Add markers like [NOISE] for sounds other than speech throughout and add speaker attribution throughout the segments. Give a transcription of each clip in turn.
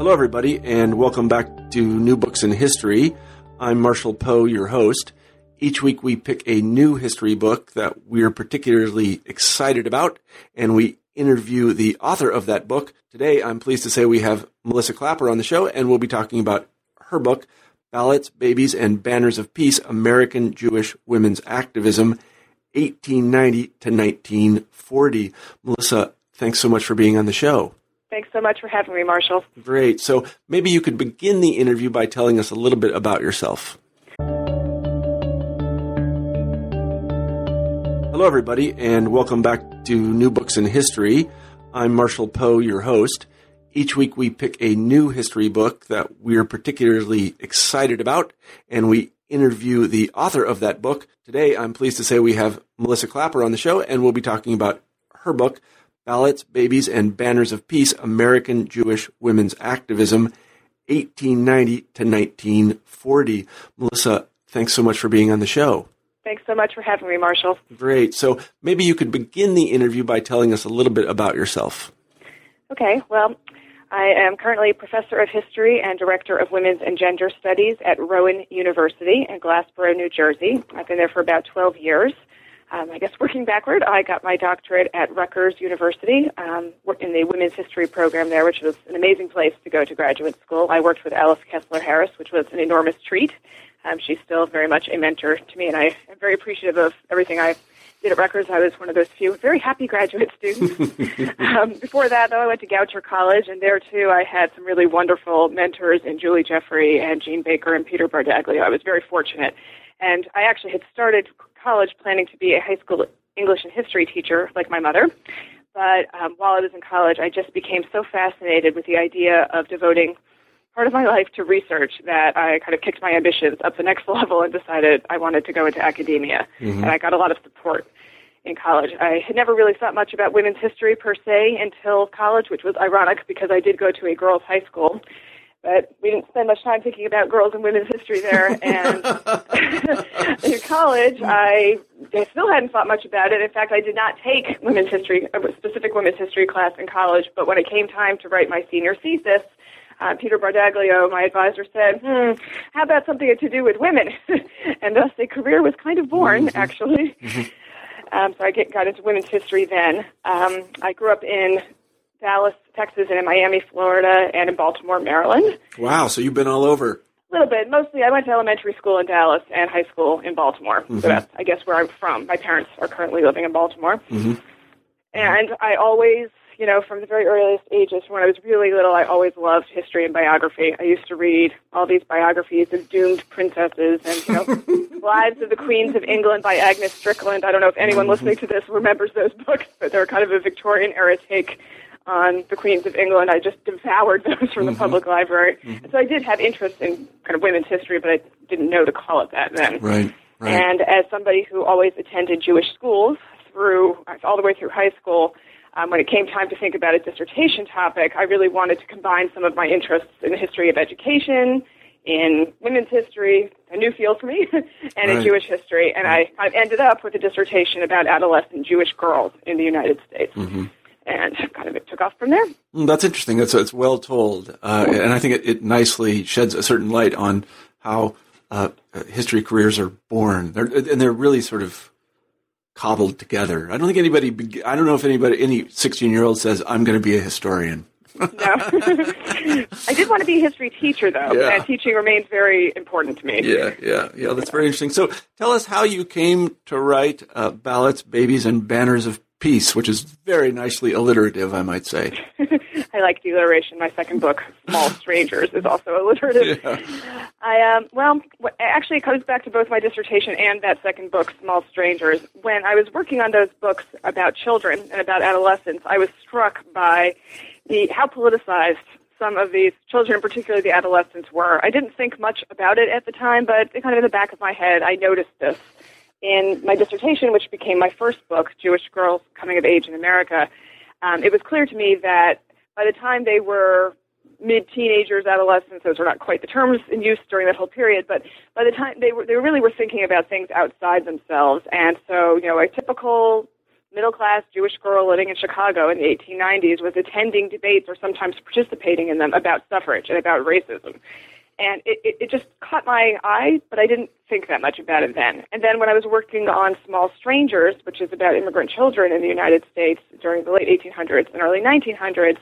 Speaker 1: Hello, everybody, and welcome back to New Books in History. I'm Marshall Poe, your host. Each week we pick a new history book that we're particularly excited about, and we interview the author of that book. Today, I'm pleased to say we have Melissa Klapper on the show, and we'll be talking about her book, Ballots, Babies, and Banners of Peace American Jewish Women's Activism, 1890 to 1940. Melissa, thanks so much for being on the show.
Speaker 2: Thanks so much for having me, Marshall.
Speaker 1: Great. So maybe you could begin the interview by telling us a little bit about yourself. Hello, everybody, and welcome back to New Books in History. I'm Marshall Poe, your host. Each week we pick a new history book that we're particularly excited about, and we interview the author of that book. Today, I'm pleased to say we have Melissa Klapper on the show, and we'll be talking about her book, Ballots, Babies, and Banners of Peace American Jewish Women's Activism, 1890 to 1940. Melissa, thanks so much for being on the show.
Speaker 2: Thanks so much for having me, Marshall.
Speaker 1: Great. So maybe you could begin the interview by telling us a little bit about yourself.
Speaker 2: Okay. Well, I am currently a professor of history and director of women's and gender studies at Rowan University in Glassboro, New Jersey. I've been there for about 12 years. Um, I guess working backward, I got my doctorate at Rutgers University um, in the women's history program there, which was an amazing place to go to graduate school. I worked with Alice Kessler Harris, which was an enormous treat. Um, she's still very much a mentor to me, and I am very appreciative of everything I did at Rutgers. I was one of those few very happy graduate students. [LAUGHS] um, before that, though, I went to Goucher College, and there too, I had some really wonderful mentors in Julie Jeffrey and Jean Baker and Peter Bardaglio. I was very fortunate, and I actually had started college planning to be a high school English and history teacher, like my mother. But um, while I was in college, I just became so fascinated with the idea of devoting part of my life to research that I kind of kicked my ambitions up the next [LAUGHS] level and decided I wanted to go into academia. Mm-hmm. And I got a lot of support in college. I had never really thought much about women's history per se until college, which was ironic because I did go to a girls' high school. But we didn't spend much time thinking about girls and women's history there. And [LAUGHS] in college, I, I still hadn't thought much about it. In fact, I did not take women's history, a specific women's history class in college. But when it came time to write my senior thesis, uh, Peter Bardaglio, my advisor, said, hmm, how about something to do with women? [LAUGHS] and thus a career was kind of born, mm-hmm. actually. Mm-hmm. Um, so I get, got into women's history then. Um, I grew up in Dallas, Texas, and in Miami, Florida, and in Baltimore, Maryland.
Speaker 1: Wow, so you've been all over.
Speaker 2: A little bit. Mostly, I went to elementary school in Dallas and high school in Baltimore. Mm-hmm. So that's, I guess, where I'm from. My parents are currently living in Baltimore. Mm-hmm. And I always you know, from the very earliest ages, when I was really little, I always loved history and biography. I used to read all these biographies of doomed princesses and, you know, [LAUGHS] Lives of the Queens of England by Agnes Strickland. I don't know if anyone mm-hmm. listening to this remembers those books, but they're kind of a Victorian era take on the Queens of England. I just devoured those from the mm-hmm. public library. Mm-hmm. So I did have interest in kind of women's history, but I didn't know to call it that then.
Speaker 1: Right. Right.
Speaker 2: And as somebody who always attended Jewish schools through all the way through high school, um, when it came time to think about a dissertation topic, I really wanted to combine some of my interests in the history of education, in women's history, a new field for me, [LAUGHS] and right. in Jewish history. And I, I ended up with a dissertation about adolescent Jewish girls in the United States. Mm-hmm. And kind of it took off from there.
Speaker 1: Mm, that's interesting. That's it's well told, uh, and I think it, it, nicely sheds a certain light on how uh, history careers are born. They're, and they're really sort of cobbled together. I don't think anybody, I don't know if anybody, any 16 year old says, I'm going to be a historian.
Speaker 2: no. [LAUGHS] I did want to be a history teacher, though, yeah. and teaching remains very important to me.
Speaker 1: Yeah, yeah, yeah. That's very interesting. So, tell us how you came to write uh, ballots, babies, and banners of peace, which is very nicely alliterative, I might say. [LAUGHS]
Speaker 2: I like the alliteration. My second book, Small [LAUGHS] Strangers, is also alliterative. Yeah. I um, well, actually, it comes back to both my dissertation and that second book, Small Strangers. When I was working on those books about children and about adolescents, I was struck by the how politicized some of these children, particularly the adolescents, were. I didn't think much about it at the time, but kind of in the back of my head, I noticed this in my dissertation, which became my first book, Jewish Girls Coming of Age in America, um, it was clear to me that by the time they were mid teenagers, adolescents, those were not quite the terms in use during that whole period, but by the time they were, they really were thinking about things outside themselves. And so, you know, a typical middle class Jewish girl living in Chicago in the 1890s was attending debates or sometimes participating in them about suffrage and about racism. And it, it, it just caught my eye, but I didn't think that much about it then. And then when I was working on Small Strangers, which is about immigrant children in the United States during the late 1800s and early 1900s,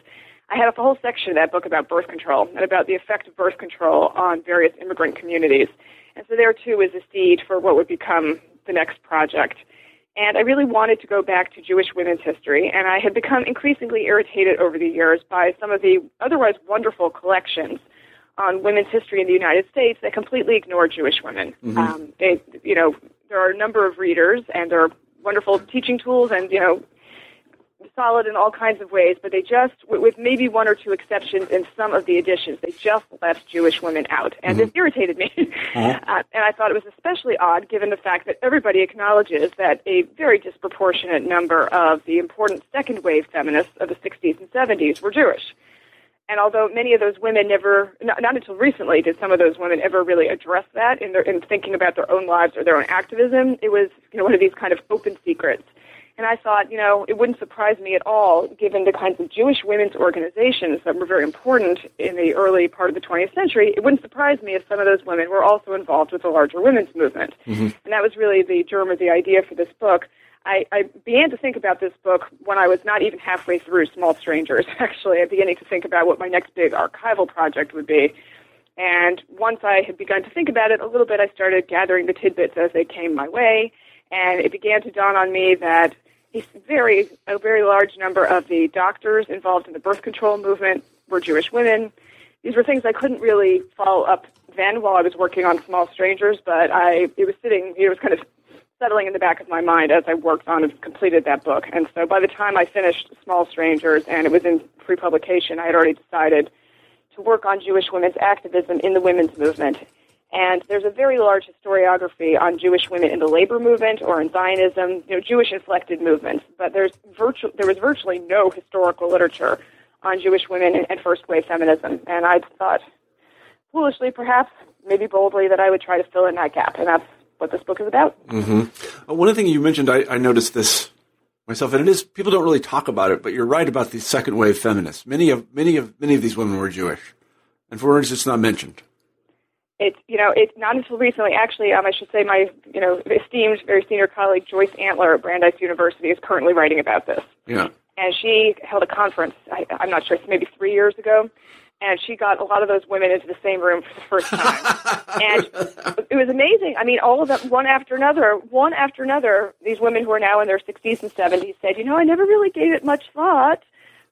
Speaker 2: I had a whole section of that book about birth control and about the effect of birth control on various immigrant communities. And so there too is a seed for what would become the next project. And I really wanted to go back to Jewish women's history, and I had become increasingly irritated over the years by some of the otherwise wonderful collections on women's history in the United States that completely ignore Jewish women. Mm-hmm. Um, they, you know, there are a number of readers, and there are wonderful teaching tools, and you know, solid in all kinds of ways, but they just, with maybe one or two exceptions in some of the editions, they just left Jewish women out. And mm-hmm. this irritated me. [LAUGHS] Uh-huh. Uh, and I thought it was especially odd given the fact that everybody acknowledges that a very disproportionate number of the important second wave feminists of the 60s and 70s were Jewish. And although many of those women never, not, not until recently, did some of those women ever really address that in their in thinking about their own lives or their own activism, it was you know one of these kind of open secrets and I thought, you know, it wouldn't surprise me at all, given the kinds of Jewish women's organizations that were very important in the early part of the 20th century. It wouldn't surprise me if some of those women were also involved with the larger women's movement. Mm-hmm. And that was really the germ of the idea for this book. I, I began to think about this book when I was not even halfway through Small Strangers. [LAUGHS] Actually, I beginning to think about what my next big archival project would be. And once I had begun to think about it a little bit, I started gathering the tidbits as they came my way. And it began to dawn on me that a very a very large number of the doctors involved in the birth control movement were Jewish women. These were things I couldn't really follow up then while I was working on Small Strangers, but I it was sitting it was kind of settling in the back of my mind as I worked on and completed that book. And so by the time I finished Small Strangers and it was in pre-publication, I had already decided to work on Jewish women's activism in the women's movement and there's a very large historiography on Jewish women in the labor movement or in Zionism, you know, Jewish inflected movements. But there's virtu- there was virtually no historical literature on Jewish women and first wave feminism. And I thought, foolishly perhaps, maybe boldly, that I would try to fill in that gap. And that's what this book is about.
Speaker 1: Mm-hmm. Uh, one of the things you mentioned, I, I noticed this myself, and it is people don't really talk about it, but you're right about the second wave feminists. Many of many of many of these women were Jewish, and for instance, it's not mentioned
Speaker 2: it's you know it's not until recently actually um, I should say my you know esteemed very senior colleague Joyce Antler at Brandeis University is currently writing about this.
Speaker 1: Yeah.
Speaker 2: And she held a conference. I, I'm not sure, maybe three years ago, and she got a lot of those women into the same room for the first time. [LAUGHS] and it was amazing. I mean, all of them, one after another, one after another, these women who are now in their 60s and 70s said, you know, I never really gave it much thought.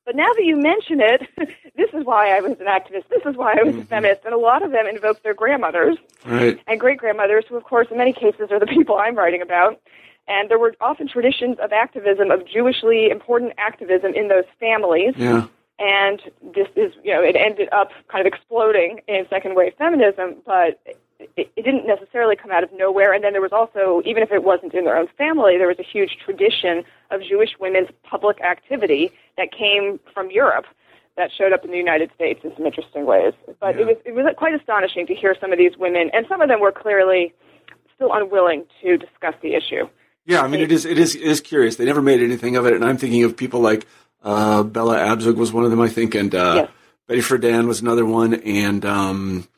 Speaker 2: But now that you mention it, [LAUGHS] this is why I was an activist. This is why I was mm-hmm. a feminist. And a lot of them invoke their grandmothers
Speaker 1: right.
Speaker 2: and great grandmothers, who, of course, in many cases are the [LAUGHS] people I'm writing about. And there were often traditions of activism, of Jewishly important activism in those families.
Speaker 1: Yeah.
Speaker 2: And this is, you know, it ended up kind of exploding in second wave feminism, but it, it didn't necessarily come out of nowhere. And then there was also, even if it wasn't in their own family, there was a huge tradition of Jewish women's public activity that came from Europe that showed up in the United States in some interesting ways. But yeah. it was it was quite astonishing to hear some of these women, and some of them were clearly still unwilling to discuss the issue.
Speaker 1: Yeah, I mean, it is it is it is curious. They never made anything of it, and I'm thinking of people like uh, Bella Abzug was one of them, I think, and uh, yes. Betty Friedan was another one, and um,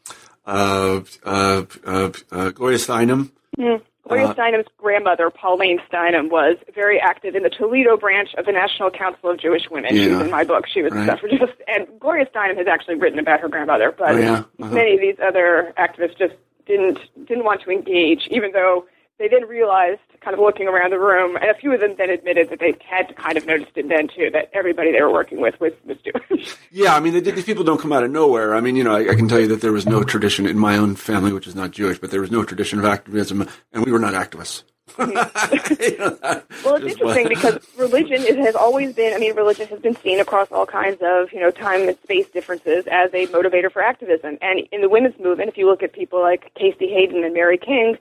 Speaker 1: uh, uh, uh, uh, Gloria Steinem.
Speaker 2: Mm. Gloria uh, Steinem's grandmother, Pauline Steinem, was very active in the Toledo branch of the National Council of Jewish Women. Yeah. She was in my book. She was right. a suffragist. And Gloria Steinem has actually written about her grandmother, but oh, yeah. uh-huh. many of these other activists just didn't didn't want to engage, even though they then realized, kind of looking around the room, and a few of them then admitted that they had kind of noticed it then too, that everybody they were working with was, was Jewish. [LAUGHS]
Speaker 1: Yeah, I mean, these people don't come out of nowhere. I mean, you know, I, I, can tell you that there was no tradition in my own family, which is not Jewish, but there was no tradition of activism, and we were not activists. [LAUGHS] Mm-hmm. [LAUGHS]
Speaker 2: well, it's interesting because religion has always been. I mean, religion has been seen across all kinds of you know time and space differences as a motivator for activism. And in the women's movement, if you look at people like Casey Hayden and Mary King,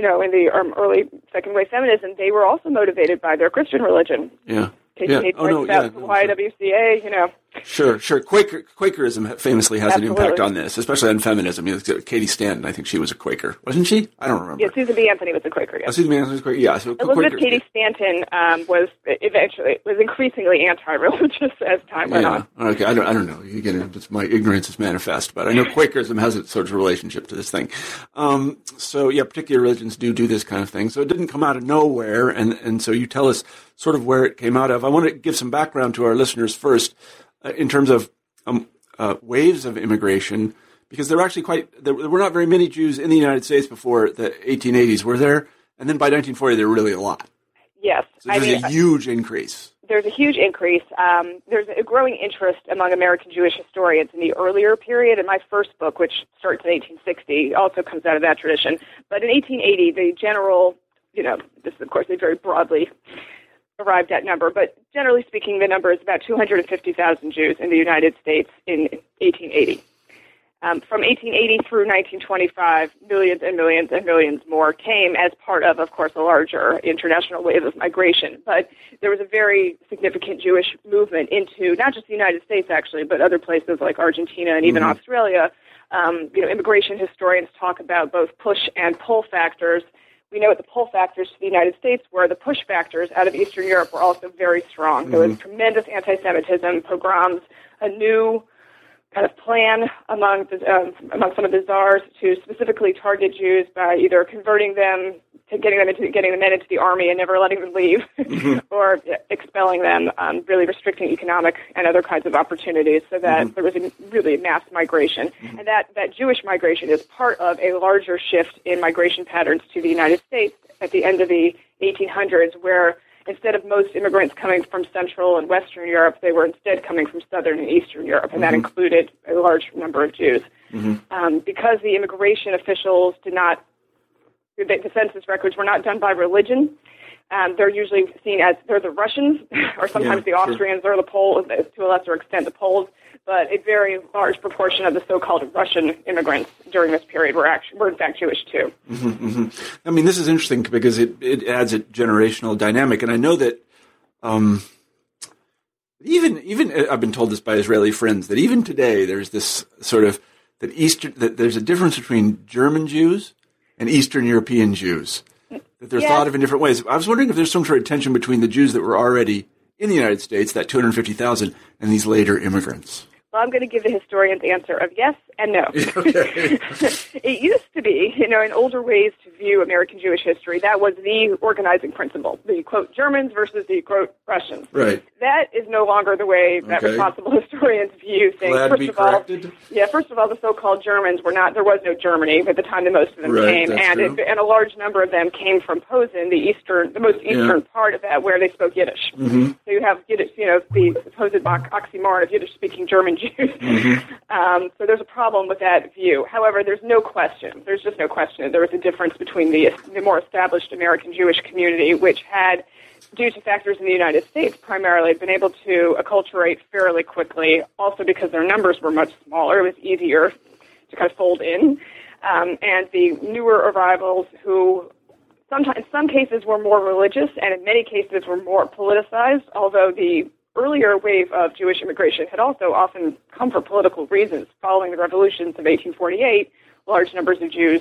Speaker 2: you know, in the um, early second wave feminism, they were also motivated by their Christian religion.
Speaker 1: Yeah.
Speaker 2: Casey
Speaker 1: yeah.
Speaker 2: oh, no, about yeah, the YWCA, you know.
Speaker 1: Sure, sure. Quaker, Quakerism famously has
Speaker 2: Absolutely.
Speaker 1: an impact on this, especially on feminism. You know, Cady Stanton, I think she was a Quaker, wasn't she? I don't remember.
Speaker 2: Yeah, Susan B. Anthony was a Quaker.
Speaker 1: Yeah.
Speaker 2: Oh.
Speaker 1: Susan B. Anthony was Quaker. Yeah, so
Speaker 2: Elizabeth
Speaker 1: Quaker-
Speaker 2: Cady Stanton um, was eventually was increasingly anti-religious [LAUGHS] as time went
Speaker 1: Yeah.
Speaker 2: on.
Speaker 1: Okay. I don't. I don't know. Again, it's my ignorance is manifest, but I know Quakerism has its sort of relationship to this thing. Um, so yeah, particular religions do do this kind of thing. So it didn't come out of nowhere, and and so you tell us sort of where it came out of. I want to give some background to our listeners first, in terms of um, uh, waves of immigration, because there were actually quite there were not very many Jews in the United States before the 1880s, were there? And then by 1940, there were really a lot.
Speaker 2: Yes,
Speaker 1: So
Speaker 2: I
Speaker 1: there's
Speaker 2: mean
Speaker 1: a huge increase.
Speaker 2: there's a huge increase. Um, there's a growing interest among American Jewish historians in the earlier period, and my first book, which starts in 1860, also comes out of that tradition. But in 1880, the general, you know, this is of course a very broadly arrived at number, but generally speaking, the number is about 250,000 Jews in the United States in 1880. Um, from 1880 through 1925, millions and millions and millions more came as part of, of course, a larger international wave of migration. But there was a very significant Jewish movement into not just the United States, actually, but other places like Argentina and even Australia. Um, you know, immigration historians talk about both push and pull factors. We know what the pull factors to the United States were. The push factors out of Eastern Europe were also very strong. There was mm-hmm. tremendous anti-Semitism, pogroms, a new kind of plan among the, um, among some of the czars to specifically target Jews by either converting them to getting them into getting the men into the army and never letting them leave, [LAUGHS] or expelling them, um, really restricting economic and other kinds of opportunities, so that there was a really mass migration, and that that Jewish migration is part of a larger shift in migration patterns to the United States at the end of the 1800s, where instead of most immigrants coming from Central and Western Europe, they were instead coming from Southern and Eastern Europe, and that included a large number of Jews. Um, because the immigration officials did not, the, the census records were not done by religion. Um, they're usually seen as they're the Russians, [LAUGHS] or sometimes
Speaker 1: Yeah,
Speaker 2: the
Speaker 1: sure.
Speaker 2: Austrians, or the Poles, to a lesser extent the Poles. But a very large proportion of the so-called Russian immigrants during this period were actually were in fact Jewish too.
Speaker 1: I mean, this is interesting because it, it adds a generational dynamic, and I know that um, even even uh, I've been told this by Israeli friends that even today there's this sort of that Eastern that there's a difference between German Jews and Eastern European Jews that they're
Speaker 2: Yeah.
Speaker 1: thought of in different ways. I was wondering if there's some sort of tension between the Jews that were already in the United States, that 250,000, and these later immigrants.
Speaker 2: Well, I'm going to give the historian's answer of yes and no. [LAUGHS] [LAUGHS] it used to be, you know, in older ways to view American Jewish history, that was the organizing principle, the quote Germans versus the quote Russians.
Speaker 1: Right.
Speaker 2: That is no longer the way that
Speaker 1: Okay.
Speaker 2: responsible [LAUGHS] historians view things.
Speaker 1: Glad
Speaker 2: first of all, yeah, first of all, the so-called Germans were not. There was no Germany at the time that most of them
Speaker 1: Right,
Speaker 2: came, and it, and a large number of them came from Posen, the eastern, the most eastern part of that, where they spoke Yiddish.
Speaker 1: Mm-hmm.
Speaker 2: So you have Yiddish, you know, the supposed oxymoron of Yiddish-speaking German Jews. [LAUGHS]
Speaker 1: Mm-hmm.
Speaker 2: Um, so there's a problem with that view. However, there's no question. There's just no question. There was a difference between the the more established American Jewish community, which had due to factors in the United States primarily, been able to acculturate fairly quickly, also because their numbers were much smaller. It was easier to kind of fold in. Um, and the newer arrivals who sometimes, in some cases were more religious and in many cases were more politicized, although the earlier wave of Jewish immigration had also often come for political reasons. Following the revolutions of 1848, large numbers of Jews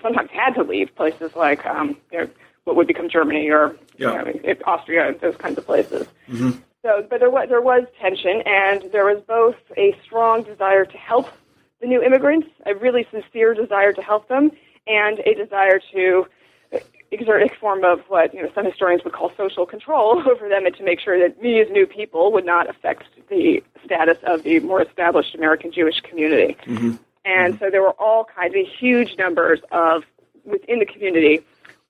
Speaker 2: sometimes had to leave places like um, you know, what would become Germany or
Speaker 1: Yeah.
Speaker 2: you know, Austria, those kinds of places. So, but there was there was tension, and there was both a strong desire to help the new immigrants, a really sincere desire to help them, and a desire to exert a form of what you know some historians would call social control [LAUGHS] over them, and to make sure that these new people would not affect the status of the more established American Jewish community. Mm-hmm. And so there were all kinds of huge numbers of within the community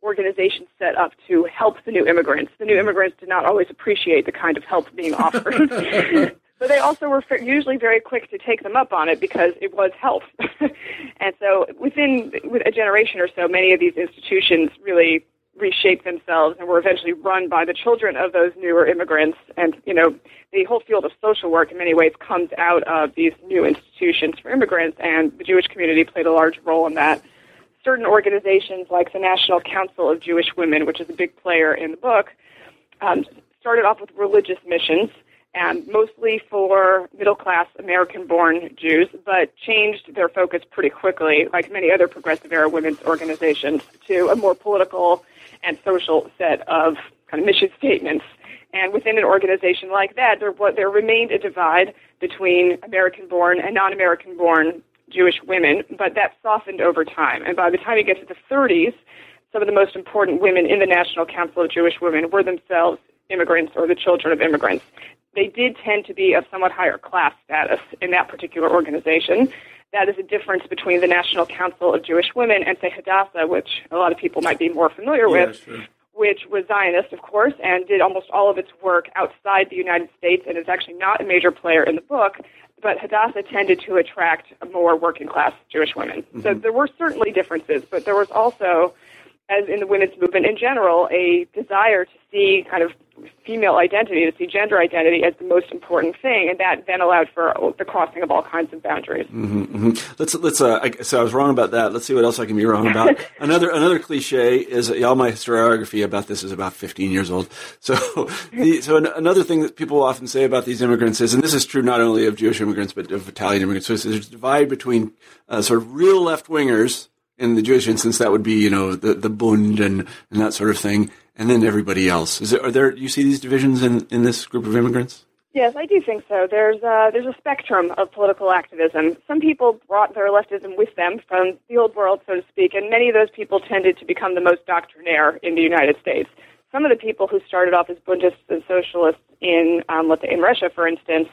Speaker 2: organizations set up to help the new immigrants. The new immigrants did not always appreciate the kind of help being [LAUGHS] offered. [LAUGHS] but they also were usually very quick to take them up on it because it was help. [LAUGHS] and so within with a generation or so, many of these institutions really reshaped themselves and were eventually run by the children of those newer immigrants. And, you know, the whole field of social work in many ways comes out of these new institutions for immigrants, and the Jewish community played a large role in that certain organizations like the National Council of Jewish Women, which is a big player in the book, um, started off with religious missions and mostly for middle class American born Jews, but changed their focus pretty quickly, like many other progressive era women's organizations, to a more political and social set of kind of mission statements. And within an organization like that, there, there remained a divide between American born and non American born Jewish women, but that softened over time. And by the time you get to the 30s, some of the most important women in the National Council of Jewish Women were themselves immigrants or the children of immigrants. They did tend to be of somewhat higher class status in that particular organization. That is a difference between the National Council of Jewish Women and, say, Hadassah, which a lot of people might be more familiar
Speaker 1: yeah,
Speaker 2: with,
Speaker 1: sure.
Speaker 2: which was Zionist, of course, and did almost all of its work outside the United States and is actually not a major player in the book. But Hadassah tended to attract more working class Jewish women. Mm-hmm. So there were certainly differences, but there was also as in the women's movement in general, a desire to see kind of female identity, to see gender identity as the most important thing, and that then allowed for the crossing of all kinds of boundaries.
Speaker 1: Mm-hmm, mm-hmm. Let's let's. Uh, I, so I was wrong about that. Let's see what else I can be wrong about. [LAUGHS] another another cliche is all my historiography about this is about 15 years old. [LAUGHS] So the, so an, another thing that people often say about these immigrants is, and this is true not only of Jewish immigrants but of Italian immigrants. So there's a divide between uh, sort of real left wingers in the Jewish instance, that would be you know the the Bund and, and that sort of thing, and then everybody else. Is there are there you see these divisions in in this group of immigrants?
Speaker 2: Yes, I do think so. There's a, there's a spectrum of political activism. Some people brought their leftism with them from the old world, so to speak, and many of those people tended to become the most doctrinaire in the United States. Some of the people who started off as Bundists and socialists in, um, in Russia, for instance,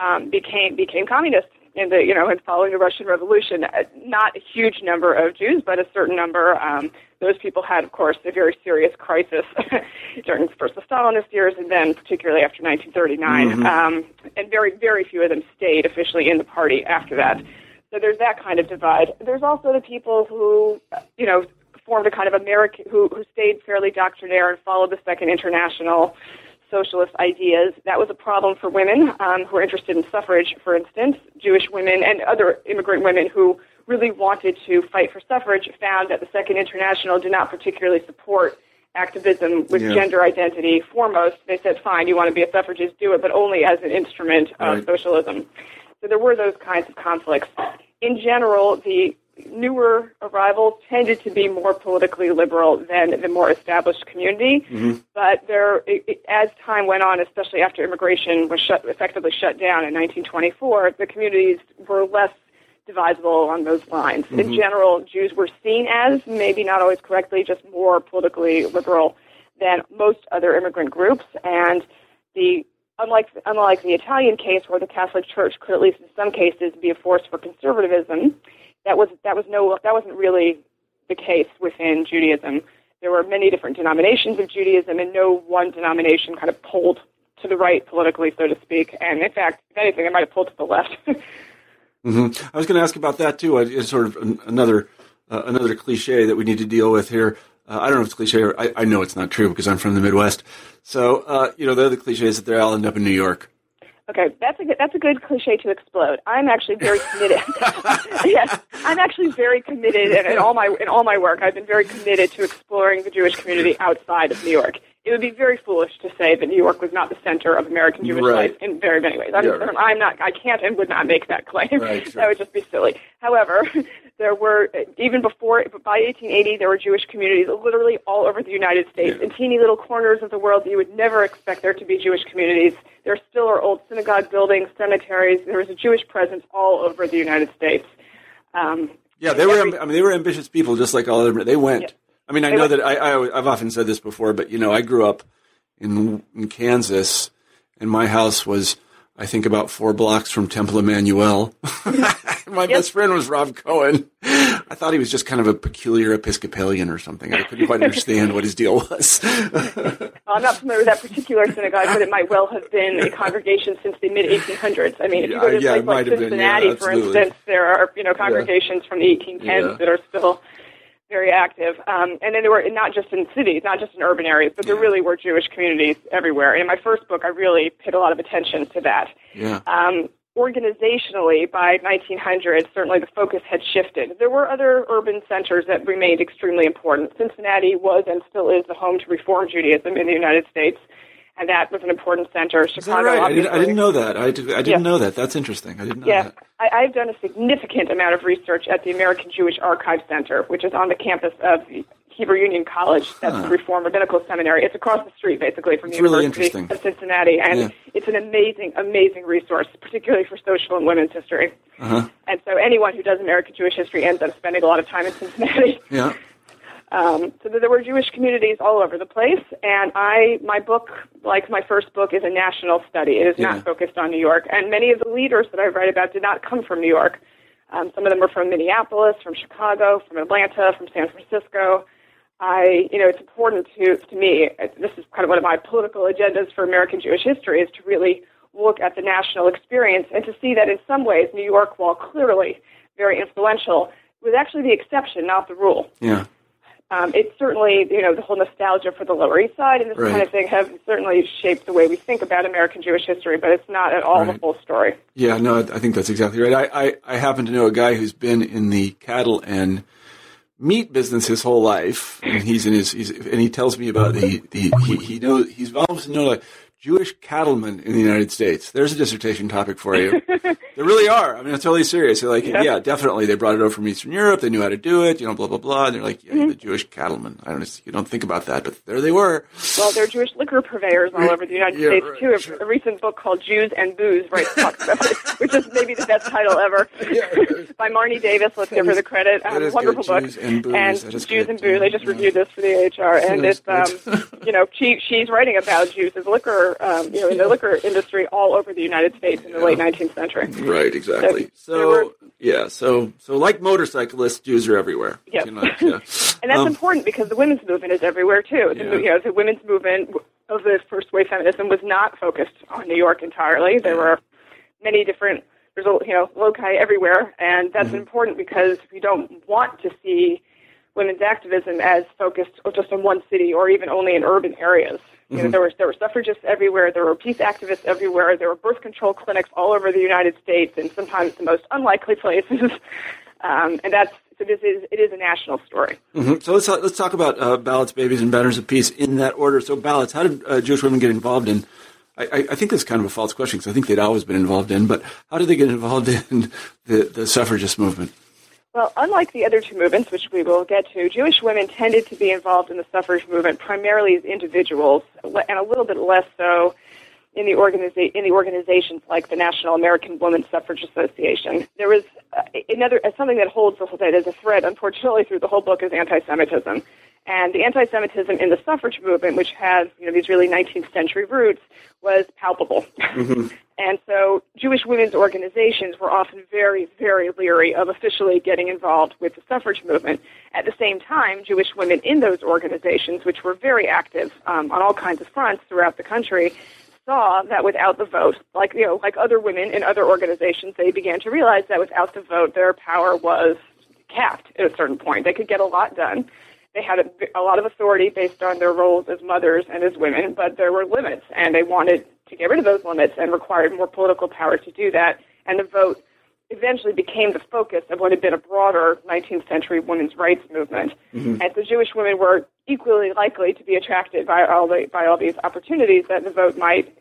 Speaker 2: um, became became communists in the you know in following the Russian Revolution. Uh, not a huge number of Jews, but a certain number. Um, those people had, of course, a very serious crisis [LAUGHS] during first the Stalinist years, and then particularly after 1939. Mm-hmm. Um, and very very few of them stayed officially in the party after that. So there's that kind of divide. There's also the people who you know formed a kind of American who who stayed fairly doctrinaire and followed the Second International socialist ideas. That was a problem for women um, who were interested in suffrage, for instance. Jewish women and other immigrant women who really wanted to fight for suffrage found that the Second International did not particularly support activism with yeah. gender identity foremost. They said, fine, you want to be a suffragist, do it, but only as an instrument of right. socialism. So there were those kinds of conflicts. In general, the newer arrivals tended to be more politically liberal than the more established community. Mm-hmm. But there, it, as time went on, especially after immigration was shut, effectively shut down in 1924, the communities were less divisible along those lines. Mm-hmm. In general, Jews were seen as, maybe not always correctly, just more politically liberal than most other immigrant groups. And the unlike unlike the Italian case, where the Catholic Church could, at least in some cases, be a force for conservatism that was that was no that wasn't really the case within Judaism. There were many different denominations of Judaism, and no one denomination kind of pulled to the right politically, so to speak. And in fact, if anything, it might have pulled to the left. [LAUGHS]
Speaker 1: mm-hmm. I was going to ask about that too. It's sort of another uh, another cliche that we need to deal with here. Uh, I don't know if it's cliche or I, I, know it's not true because I'm from the Midwest. So, uh, you know, the other cliche is that they all end up in New York.
Speaker 2: Okay, that's a good, that's a good cliche to explode. I'm actually very committed. [LAUGHS] yes, I'm actually very committed, and in all my in all my work, I've been very committed to exploring the Jewish community outside of New York. It would be very foolish to say that New York was not the center of American Jewish
Speaker 1: right.
Speaker 2: life in very many ways. I'm, yeah, right. I'm, not. I can't and would not make that claim.
Speaker 1: Right,
Speaker 2: sure. [LAUGHS] That would just be silly. However, there were even before by 1880 there were Jewish communities literally all over the United States yeah. in teeny little corners of the world that you would never expect there to be Jewish communities. There still are old synagogue buildings, cemeteries. There was a Jewish presence all over the United States. Um,
Speaker 1: yeah, they were. I mean, they were ambitious people, just like all other. They went. Yeah. I mean, I they know went. that I, I I've often said this before, but you know, I grew up in in Kansas, and my house was I think about four blocks from Temple Emmanuel. [LAUGHS] [LAUGHS] My yep. best friend was Rob Cohen. I thought he was just kind of a peculiar Episcopalian or something. I couldn't quite understand what his deal was.
Speaker 2: well, [LAUGHS] I'm not familiar with that particular synagogue, but it might well have been a congregation since the mid 1800s. I mean, if you go to yeah, place like Cincinnati, yeah, for instance, there are you know congregations yeah. from the 1810s that are still very active. Um, and then there were not just in cities, not just in urban areas, but there really were Jewish communities everywhere. And in my first book, I really paid a lot of attention to that.
Speaker 1: Yeah.
Speaker 2: Um, organizationally, by 1900, certainly the focus had shifted. There were other urban centers that remained extremely important. Cincinnati was and still is the home to Reform Judaism in the United States. and that was an important center.
Speaker 1: Is that right? I, did, I didn't know that. I, did, I didn't yeah. know that. That's interesting. I didn't know
Speaker 2: yeah.
Speaker 1: that.
Speaker 2: I, I've done a significant amount of research at the American Jewish Archive Center, which is on the campus of Hebrew Union College. That's huh. the Reform Rabbinical Seminary. It's across the street, basically, from
Speaker 1: it's
Speaker 2: the
Speaker 1: really
Speaker 2: University of Cincinnati, and yeah. it's an amazing, amazing resource, particularly for social and women's history. Uh-huh. And so, anyone who does American Jewish history ends up spending a lot of time in Cincinnati. [LAUGHS]
Speaker 1: Yeah.
Speaker 2: Um, so there were Jewish communities all over the place, and I, my book, like my first book, is a national study. It is yeah. not focused on New York, and many of the leaders that I write about did not come from New York. Um, some of them were from Minneapolis, from Chicago, from Atlanta, from San Francisco. I, you know, it's important to to me. This is kind of one of my political agendas for American Jewish history is to really look at the national experience and to see that in some ways New York, while clearly very influential, was actually the exception, not the rule.
Speaker 1: Yeah
Speaker 2: um, it's certainly, you know, the whole nostalgia for the Lower East Side and this right. kind of thing have certainly shaped the way we think about American Jewish history, but it's not at all right. the full story.
Speaker 1: Yeah, no, I think that's exactly right. I, I, I happen to know a guy who's been in the cattle and meat business his whole life, and he's in his, he's, and he tells me about the, the he, he knows, he's to know like Jewish cattlemen in the United States. There's a dissertation topic for you. [LAUGHS] there really are. I mean, it's totally serious. They're like, yeah. yeah. definitely. They brought it over from Eastern Europe. They knew how to do it. You know, blah blah blah. And they're like, yeah, mm-hmm. the Jewish cattlemen. I don't. You don't think about that, but there they were.
Speaker 2: Well, they're Jewish liquor purveyors all over the United yeah, States right, too. Sure. A, recent book called Jews and Booze, right, talks about it, [LAUGHS] which is maybe the best title ever [LAUGHS] by Marni Davis. Let's give her the credit. Um, wonderful
Speaker 1: good.
Speaker 2: book.
Speaker 1: Jews and Booze.
Speaker 2: And
Speaker 1: Jews
Speaker 2: good. and Booze. I just reviewed this for the AHR, and it's um, you know, she she's writing about Jews as liquor, um, you know, in the liquor industry all over the United States in the yeah. late 19th century.
Speaker 1: Right, exactly. So, so were, yeah, so so like motorcyclists, Jews are everywhere.
Speaker 2: Yep. You know, yeah. [LAUGHS] and that's um, important because the women's movement is everywhere too. The, yeah. You know, the women's movement of the first wave feminism was not focused on New York entirely. There were many different there's you know loci everywhere, and that's mm-hmm. important because we don't want to see women's activism as focused just on one city or even only in urban areas. You know, there were there were suffragists everywhere. There were peace activists everywhere. There were birth control clinics all over the United States, and sometimes the most unlikely [LAUGHS] places. um, and that's so. This is it is a national story.
Speaker 1: Mm-hmm. So let's let's talk about uh, ballots, babies, and banners of peace in that order. So ballots. How did uh, Jewish women get involved in? I, I think that's kind of a false question because I think they'd always been involved in. But how did they get involved [LAUGHS] in the, the suffragist movement?
Speaker 2: Well, unlike the other two movements, which we will get to, Jewish women tended to be involved in the suffrage movement primarily as individuals, and a little bit less so in the, organiza- in the organizations like the National American Women's Suffrage Association. There was uh, another uh, something that holds the whole that is a thread, unfortunately, through the whole book is anti-Semitism. And the anti-Semitism in the suffrage movement, which has you know these really 19th century roots, was palpable. Mm-hmm. [LAUGHS] and so Jewish women's organizations were often very, very leery of officially getting involved with the suffrage movement. At the same time, Jewish women in those organizations, which were very active um, on all kinds of fronts throughout the country, saw that without the vote, like you know, like other women in other organizations, they began to realize that without the vote, their power was capped at a certain point. They could get a lot done they had a, a lot of authority based on their roles as mothers and as women, but there were limits, and they wanted to get rid of those limits and required more political power to do that. And the vote eventually became the focus of what had been a broader 19th century women's rights movement. Mm-hmm. And so Jewish women were equally likely to be attracted by all the, by all these opportunities that the vote might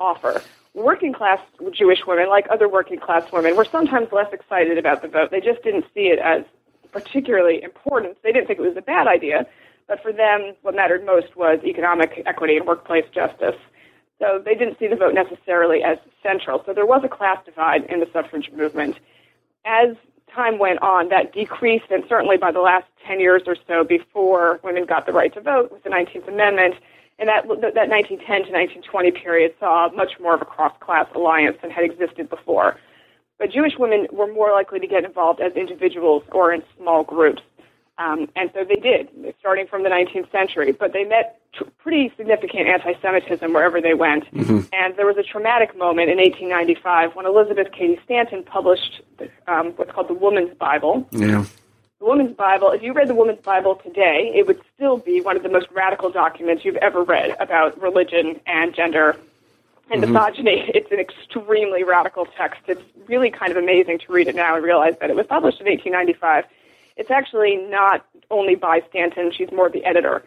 Speaker 2: offer. Working class Jewish women, like other working class women, were sometimes less excited about the vote. They just didn't see it as particularly important. They didn't think it was a bad idea, but for them, what mattered most was economic equity and workplace justice. So they didn't see the vote necessarily as central. So there was a class divide in the suffrage movement. As time went on, that decreased, and certainly by the last 10 years or so before women got the right to vote with the 19th Amendment, and that, that 1910 to 1920 period saw much more of a cross class alliance than had existed before. But Jewish women were more likely to get involved as individuals or in small groups. Um, and so they did, starting from the 19th century. But they met t- pretty significant anti Semitism wherever they went. Mm-hmm. And there was a traumatic moment in 1895 when Elizabeth Cady Stanton published um, what's called the Woman's Bible.
Speaker 1: Yeah.
Speaker 2: The Woman's Bible, if you read the Woman's Bible today, it would still be one of the most radical documents you've ever read about religion and gender and mm-hmm. misogyny. [LAUGHS] It's an extremely radical text. It's really kind of amazing to read it now and realize that it was published in 1895. It's actually not only by Stanton, she's more the editor.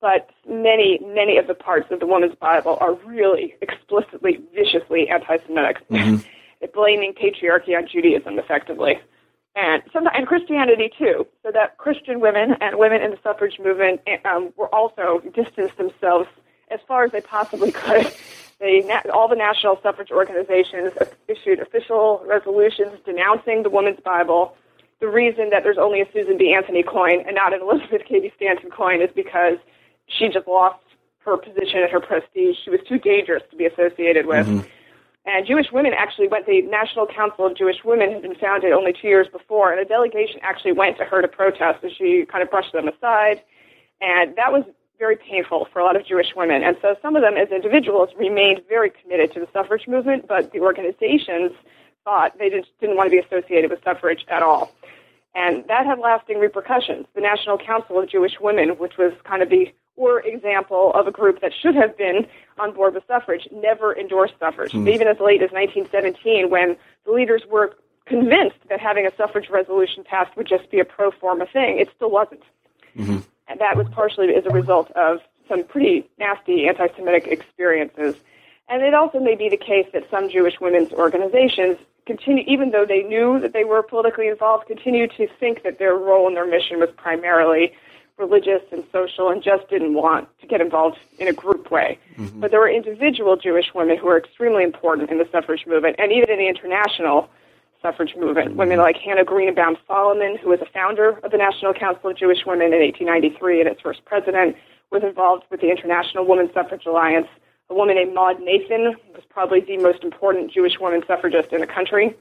Speaker 2: but many, many of the parts of the Woman's Bible are really explicitly, viciously anti-Semitic, mm-hmm. [LAUGHS] blaming patriarchy on Judaism, effectively, and sometimes and Christianity too. So that Christian women and women in the suffrage movement um, were also distanced themselves as far as they possibly could. [LAUGHS] They, all the national suffrage organizations issued official resolutions denouncing the Woman's Bible. The reason that there's only a Susan B. Anthony coin and not an Elizabeth Cady Stanton coin is because she just lost her position and her prestige. She was too dangerous to be associated with. Mm-hmm. And Jewish women actually went, the National Council of Jewish Women had been founded only two years before, and a delegation actually went to her to protest, and she kind of brushed them aside. And that was very painful for a lot of Jewish women. And so some of them, as individuals, remained very committed to the suffrage movement, but the organizations thought they just didn't want to be associated with suffrage at all. And that had lasting repercussions. The National Council of Jewish Women, which was kind of the or example of a group that should have been on board with suffrage, never endorsed suffrage. Mm. Even as late as 1917, when the leaders were convinced that having a suffrage resolution passed would just be a pro forma thing, it still wasn't. Mm-hmm. And that was partially as a result of some pretty nasty anti Semitic experiences. And it also may be the case that some Jewish women's organizations continue, even though they knew that they were politically involved, continued to think that their role and their mission was primarily religious and social and just didn't want to get involved in a group way. Mm-hmm. But there were individual Jewish women who were extremely important in the suffrage movement and even in the international suffrage movement. Mm-hmm. Women like Hannah Greenbaum Solomon, who was a founder of the National Council of Jewish Women in 1893 and its first president, was involved with the International Women's Suffrage Alliance. A woman named Maud Nathan was probably the most important Jewish woman suffragist in the country,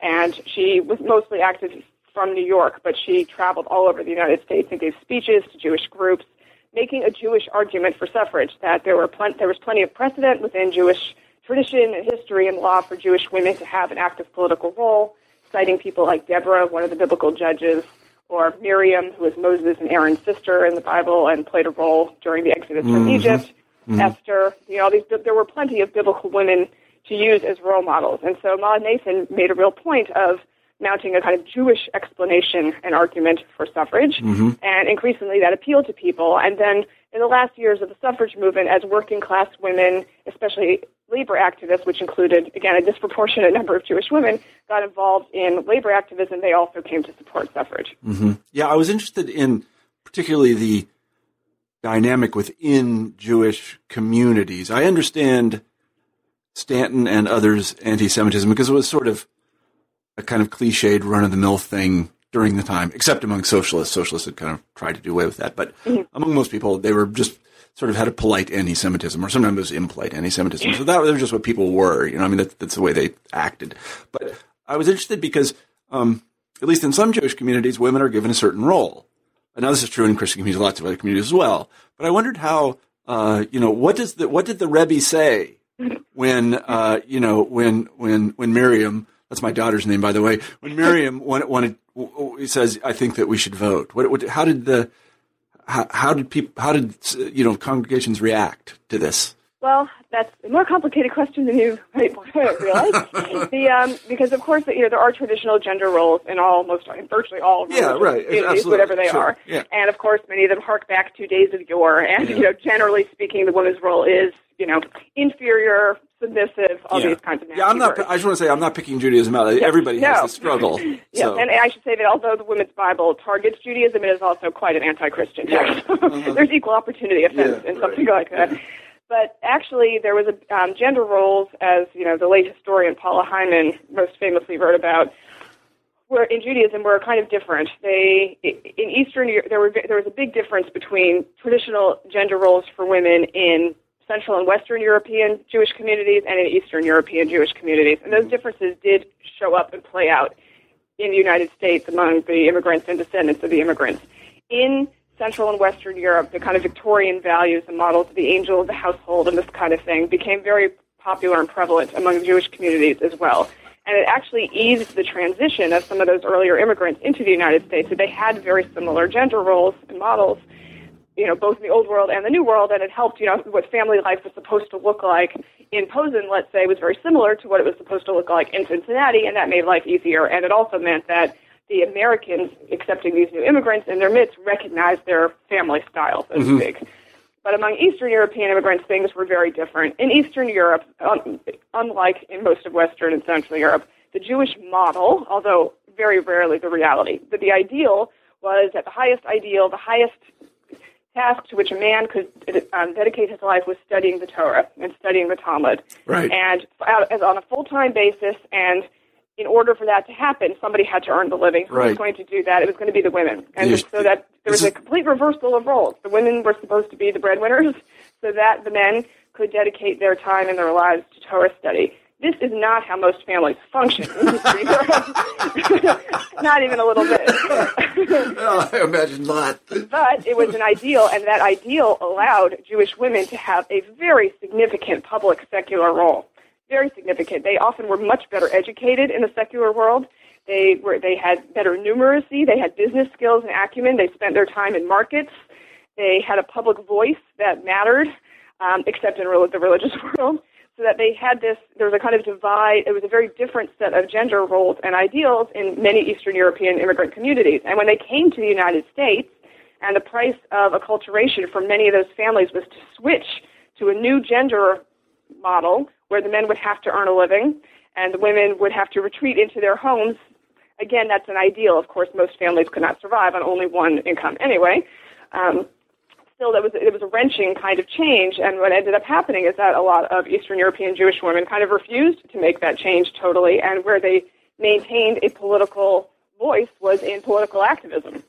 Speaker 2: and she was mostly active from New York, but she traveled all over the United States and gave speeches to Jewish groups, making a Jewish argument for suffrage. That there were plen- there was plenty of precedent within Jewish tradition and history and law for Jewish women to have an active political role, citing people like Deborah, one of the biblical judges, or Miriam, who was Moses and Aaron's sister in the Bible and played a role during the Exodus mm-hmm. from Egypt. Mm-hmm. Esther, you know, these, there were plenty of biblical women to use as role models. And so Maud Nathan made a real point of mounting a kind of Jewish explanation and argument for suffrage. Mm-hmm. And increasingly that appealed to people. And then in the last years of the suffrage movement, as working class women, especially labor activists, which included, again, a disproportionate number of Jewish women, got involved in labor activism, they also came to support suffrage.
Speaker 1: Mm-hmm. Yeah, I was interested in particularly the dynamic within Jewish communities. I understand Stanton and others' anti Semitism because it was sort of a kind of cliched run of the mill thing during the time, except among socialists. Socialists had kind of tried to do away with that. But mm-hmm. among most people, they were just sort of had a polite anti-Semitism, or sometimes it was impolite anti-Semitism. So that was just what people were. You know, I mean, that, that's the way they acted. But I was interested because, um, at least in some Jewish communities, women are given a certain role. Now, this is true in Christian communities, lots of other communities as well. But I wondered how, uh, you know, what does the what did the Rebbe say when, uh, you know, when when when Miriam that's my daughter's name, by the way. When Miriam [LAUGHS] wanted, wanted he says, "I think that we should vote." What, what, how did the how, how did people how did you know congregations react to this?
Speaker 2: Well, that's a more complicated question than you might [LAUGHS] realize. the um, because of course you know there are traditional gender roles in all most virtually all
Speaker 1: yeah right
Speaker 2: communities, whatever they sure. are,
Speaker 1: yeah.
Speaker 2: and of course many of them hark back to days of yore. And yeah. you know generally speaking, the woman's role is you know inferior, submissive, all
Speaker 1: yeah.
Speaker 2: these kinds of
Speaker 1: yeah. I'm not.
Speaker 2: Words.
Speaker 1: I just want to say I'm not picking Judaism out. Everybody no. has the struggle. [LAUGHS]
Speaker 2: yeah,
Speaker 1: so.
Speaker 2: and I should say that although the Women's Bible targets Judaism, it is also quite an anti-Christian text. Yeah. [LAUGHS] Uh-huh. There's equal opportunity offense
Speaker 1: yeah,
Speaker 2: in something like that. But actually, there was a um, gender roles, as you know, the late historian Paula Hyman most famously wrote about. Were in Judaism were kind of different. They in Eastern there were there was a big difference between traditional gender roles for women in Central and Western European Jewish communities and in Eastern European Jewish communities. And those differences did show up and play out in the United States among the immigrants and descendants of the immigrants. In Central and Western Europe, the kind of Victorian values and models of the angel of the household and this kind of thing became very popular and prevalent among Jewish communities as well. And it actually eased the transition of some of those earlier immigrants into the United States. So they had very similar gender roles and models you know, both in the old world and the new world, and it helped, you know, what family life was supposed to look like in Posen, let's say, was very similar to what it was supposed to look like in Cincinnati, and that made life easier. And it also meant that the Americans accepting these new immigrants in their midst recognized their family style, so to mm-hmm. speak. But among Eastern European immigrants, things were very different. In Eastern Europe, um, unlike in most of Western and Central Europe, the Jewish model, although very rarely the reality, but the ideal was that the highest ideal, the highest task to which a man could um, dedicate his life was studying the Torah and studying the Talmud.
Speaker 1: Right.
Speaker 2: And as on a full-time basis and in order for that to happen, somebody had to earn the living. Who
Speaker 1: right.
Speaker 2: was going to do that? It was going to be the women. And yes. so that there was a complete reversal of roles. The women were supposed to be the breadwinners [LAUGHS] so that the men could dedicate their time and their lives to Torah study. This is not how most families function [LAUGHS] [LAUGHS] not even a little bit.
Speaker 1: I imagine not.
Speaker 2: but it was an ideal, and that ideal allowed Jewish women to have a very significant public secular role very significant. They often were much better educated in the secular world. They were they had better numeracy. They had business skills and acumen. They spent their time in markets. They had a public voice that mattered, um, except in the religious [LAUGHS] world. So that they had this, there was a kind of divide. It was a very different set of gender roles and ideals in many Eastern European immigrant communities. And when they came to the United States, and the price of acculturation for many of those families was to switch to a new gender model where the men would have to earn a living and the women would have to retreat into their homes. Again, that's an ideal. Of course, most families could not survive on only one income anyway. Um, still, there was it was a wrenching kind of change, and what ended up happening is that a lot of Eastern European Jewish women kind of refused to make that change totally, and where they maintained a political voice was in political activism,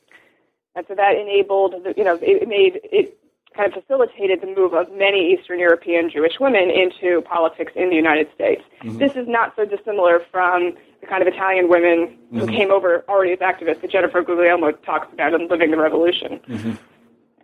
Speaker 2: and so that enabled, you know, it made it kind of facilitated the move of many Eastern European Jewish women into politics in the United States. Mm-hmm. This is not so dissimilar from the kind of Italian women mm-hmm. who came over already as activists that Jennifer Guglielmo talks about in Living the Revolution. Mm-hmm.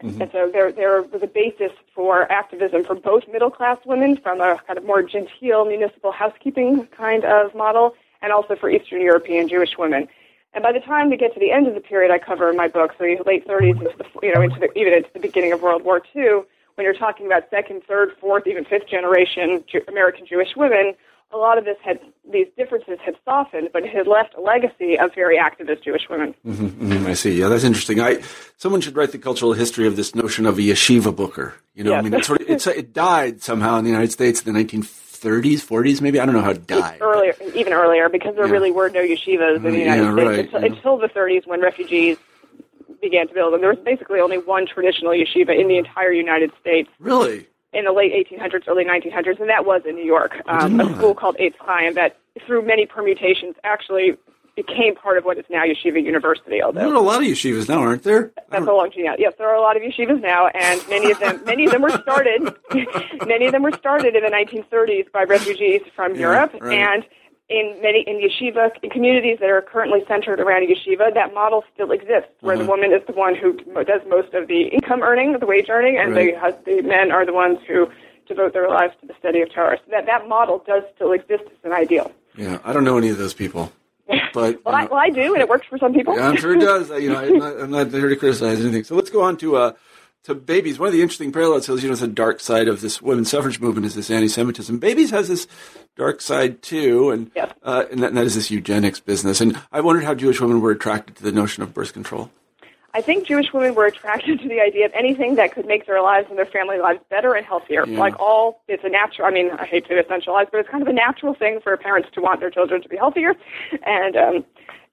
Speaker 2: Mm-hmm. And so there, there was a basis for activism for both middle class women from a kind of more genteel municipal housekeeping kind of model, and also for Eastern European Jewish women. And by the time we get to the end of the period I cover in my book, so late 30s into the, you know, into the, even into the beginning of World War II, when you're talking about second, third, fourth, even fifth generation Jew- American Jewish women, a lot of this had these differences had softened, but it had left a legacy of very activist Jewish women.
Speaker 1: Mm-hmm, mm-hmm, I see. Yeah, that's interesting. I someone should write the cultural history of this notion of a yeshiva bocher. You know, yes. I mean, it sort of it's, it died somehow in the United States in the 1950s 30s, 40s, maybe. I don't know how it died.
Speaker 2: Earlier, even earlier, because there yeah. really were no yeshivas in the United
Speaker 1: yeah,
Speaker 2: States
Speaker 1: right.
Speaker 2: until, until the 30s when refugees began to build them. There was basically only one traditional yeshiva in the entire United States.
Speaker 1: Really?
Speaker 2: In the late 1800s, early 1900s, and that was in New York. Um, a school called Eitz Chaim that, through many permutations, actually became part of what is now Yeshiva University. Although
Speaker 1: there are a lot of yeshivas now, aren't there?
Speaker 2: That's a long genealogy. Yes, there are a lot of yeshivas now, and many of them many of them were started [LAUGHS] many of them were started in the 1930s by refugees from
Speaker 1: yeah,
Speaker 2: Europe,
Speaker 1: right.
Speaker 2: and in many in yeshiva in communities that are currently centered around yeshiva, that model still exists, where
Speaker 1: Uh-huh.
Speaker 2: the woman is the one who does most of the income earning, the wage earning, and
Speaker 1: Right.
Speaker 2: the the men are the ones who devote their lives to the study of Torah. So that that model does still exist as an ideal.
Speaker 1: Yeah, I don't know any of those people. [LAUGHS] But
Speaker 2: Well, I, well, I do, and it works for some people.
Speaker 1: Yeah, I'm sure it does. [LAUGHS] You know, I'm not, I'm not here to criticize anything. So let's go on to uh, to babies. One of the interesting parallels, is, you know, the dark side of this women's suffrage movement is this anti-Semitism. Babies has this dark side too, and
Speaker 2: Yes.
Speaker 1: uh, and, that, and that is this eugenics business. And I wondered how Jewish women were attracted to the notion of birth control.
Speaker 2: I think Jewish women were attracted to the idea of anything that could make their lives and their family lives better and healthier.
Speaker 1: Yeah.
Speaker 2: Like all, it's a natural, I mean, I hate to essentialize, but it's kind of a natural thing for parents to want their children to be healthier. And, um,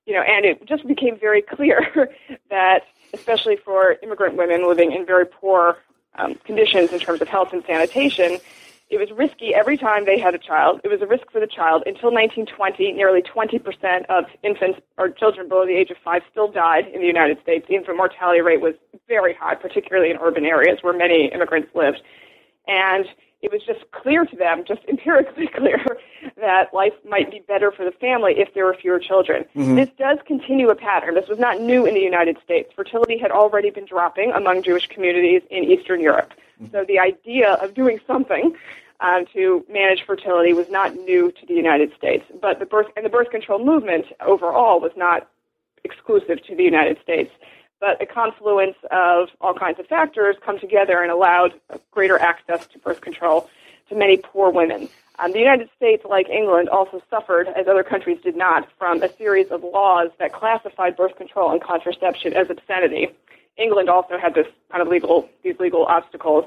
Speaker 2: you know, and it just became very clear [LAUGHS] that, especially for immigrant women living in very poor um, conditions in terms of health and sanitation, it was risky every time they had a child. It was a risk for the child. Until 1920, nearly 20% of infants or children below the age of five still died in the United States. The infant mortality rate was very high, particularly in urban areas where many immigrants lived. And it was just clear to them, just empirically [LAUGHS] clear, that life might be better for the family if there were fewer children. This does continue a pattern. This was not new in the United States. Fertility had already been dropping among Jewish communities in Eastern Europe. So the idea of doing something um, to manage fertility was not new to the United States. But the birth and the birth control movement overall was not exclusive to the United States. But a confluence of all kinds of factors come together and allowed greater access to birth control to many poor women. Um, the United States, like England, also suffered, as other countries did not, from a series of laws that classified birth control and contraception as obscenity England also had this kind of legal these legal obstacles.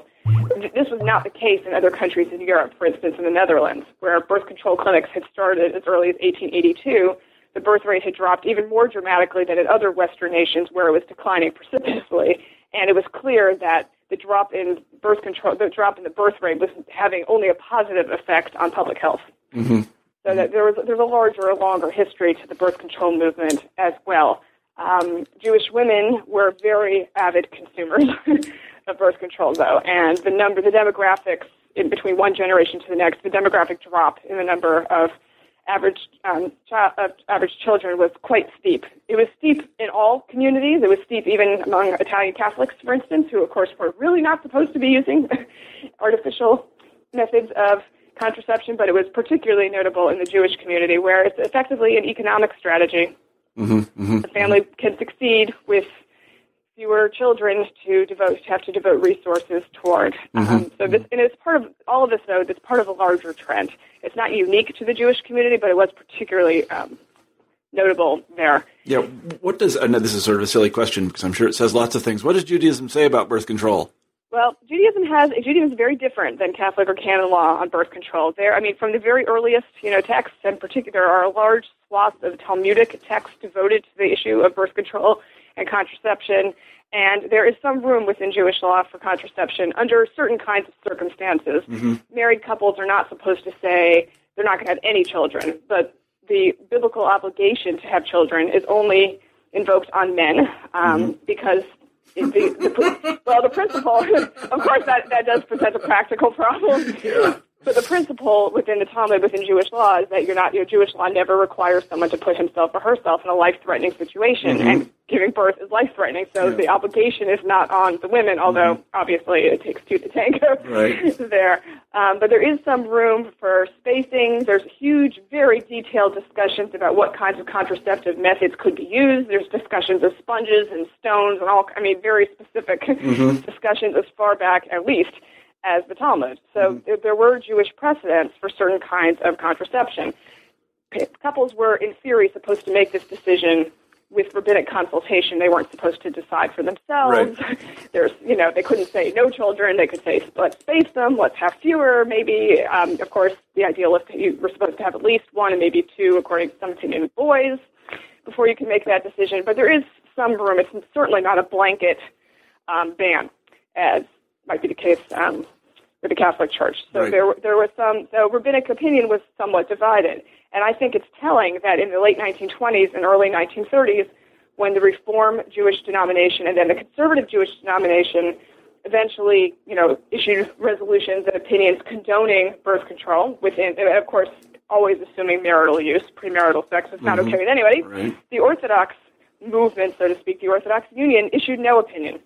Speaker 2: This was not the case in other countries in Europe, for instance, in the Netherlands, where birth control clinics had started as early as 1882. The birth rate had dropped even more dramatically than in other Western nations, where it was declining precipitously, and it was clear that the drop in birth control, the drop in the birth rate, was having only a positive effect on public health.
Speaker 1: Mm-hmm.
Speaker 2: So that there was there's a larger, a longer history to the birth control movement as well. Um, Jewish women were very avid consumers [LAUGHS] of birth control, though, and the number, the demographics in between one generation to the next, the demographic drop in the number of average um, child, of average children was quite steep. It was steep in all communities. It was steep even among Italian Catholics, for instance, who, of course, were really not supposed to be using [LAUGHS] artificial methods of contraception, but it was particularly notable in the Jewish community, where it's effectively an economic strategy
Speaker 1: Mm-hmm, mm-hmm.
Speaker 2: The family can succeed with fewer children to devote to have to devote resources toward.
Speaker 1: Mm-hmm.
Speaker 2: Um, so this and it's part of all of this though. It's part of a larger trend. It's not unique to the Jewish community, but it was particularly um, notable there.
Speaker 1: Yeah. What does? I know this is sort of a silly question because I'm sure it says lots of things. What does Judaism say about birth control?
Speaker 2: Well, Judaism has Judaism is very different than Catholic or canon law on birth control. There, I mean, from the very earliest, you know, texts, in particular, there are large swaths of Talmudic texts devoted to the issue of birth control and contraception. And there is some room within Jewish law for contraception under certain kinds of circumstances.
Speaker 1: Mm-hmm.
Speaker 2: Married couples are not supposed to say they're not going to have any children, but the biblical obligation to have children is only invoked on men um,
Speaker 1: Mm-hmm.
Speaker 2: because the, the, well, the principle, [LAUGHS] of course, that, that does present a practical problem. [LAUGHS] But the principle within the Talmud, within Jewish law, is that you're not, your Jewish law never requires someone to put himself or herself in a life-threatening situation, mm-hmm. and giving birth is life-threatening. So
Speaker 1: Yeah.
Speaker 2: the obligation is not on the women, although mm-hmm. obviously it takes two to tango
Speaker 1: Right. [LAUGHS]
Speaker 2: there. Um, but there is some room for spacing. There's huge, very detailed discussions about what kinds of contraceptive methods could be used. There's discussions of sponges and stones and all, I mean, very specific mm-hmm. [LAUGHS] discussions as far back, at least, as the Talmud. So there, there were Jewish precedents for certain kinds of contraception. Couples were, in theory, supposed to make this decision with rabbinic consultation. They weren't supposed to decide for themselves. [LAUGHS] There's, you know, they couldn't say no children. They could say let's space them, let's have fewer, maybe. Um, of course, the ideal is that you were supposed to have at least one and maybe two, according to some opinion, boys, before you can make that decision. But there is some room. It's certainly not a blanket um, ban, as might be the case um, with the Catholic Church. So
Speaker 1: Right.
Speaker 2: there, there was some. So rabbinic opinion was somewhat divided, and I think it's telling that in the late 1920s and early 1930s, when the Reform Jewish denomination and then the Conservative Jewish denomination eventually, you know, issued resolutions and opinions condoning birth control within, and of course, always assuming marital use, premarital sex is not okay with anybody.
Speaker 1: Right.
Speaker 2: The Orthodox movement, so to speak, the Orthodox Union, issued no opinion.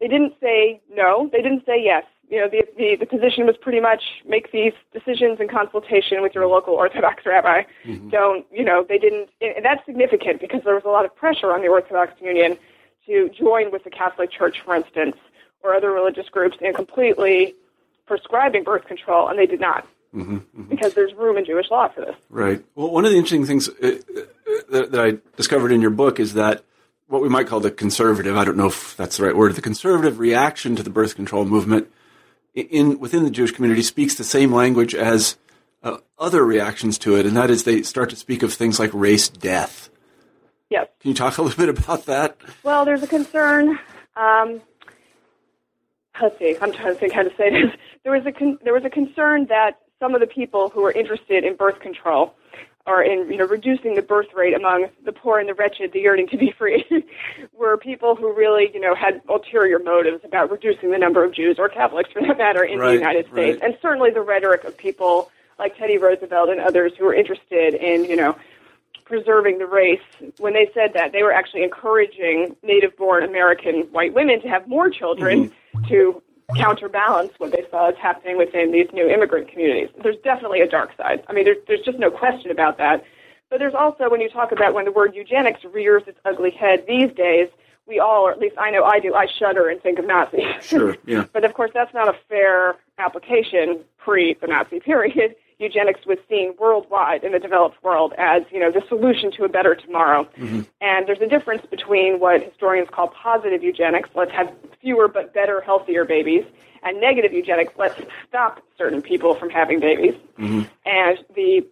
Speaker 2: They didn't say no. They didn't say yes. You know, the, the, the position was pretty much make these decisions in consultation with your local Orthodox rabbi. Don't, you know, they didn't, and that's significant because there was a lot of pressure on the Orthodox Union to join with the Catholic Church, for instance, or other religious groups in completely prescribing birth control, and they did not. Because there's room in Jewish law for this.
Speaker 1: Right. Well, one of the interesting things uh, uh, that I discovered in your book is that what we might call the conservative, I don't know if that's the right word, the conservative reaction to the birth control movement in within the Jewish community speaks the same language as uh, other reactions to it, and that is they start to speak of things like race death.
Speaker 2: Yes.
Speaker 1: Can you talk a little bit about that?
Speaker 2: Well, there's a concern. Um, let's see. I'm trying to think how to say this. There was a con- there was a concern that some of the people who were interested in birth control or in you know reducing the birth rate among the poor and the wretched, the yearning to be free, [LAUGHS] were people who really you know had ulterior motives about reducing the number of Jews or Catholics, for that matter, in
Speaker 1: Right,
Speaker 2: the United States,
Speaker 1: right.
Speaker 2: and certainly the rhetoric of people like Teddy Roosevelt and others who were interested in you know preserving the race, when they said that, they were actually encouraging native born American white women to have more children mm-hmm. to counterbalance what they saw as happening within these new immigrant communities. There's definitely a dark side. I mean, there's, there's just no question about that. But there's also, when you talk about when the word eugenics rears its ugly head these days, we all, or at least I know I do, I shudder and think of Nazis.
Speaker 1: Sure, yeah. [LAUGHS]
Speaker 2: But of course, that's not a fair application pre the Nazi period. Eugenics was seen worldwide in the developed world as, you know, the solution to a better tomorrow. Mm-hmm. And there's a difference between what historians call positive eugenics, let's have fewer but better, healthier babies, and negative eugenics, let's stop certain people from having babies. Mm-hmm. And the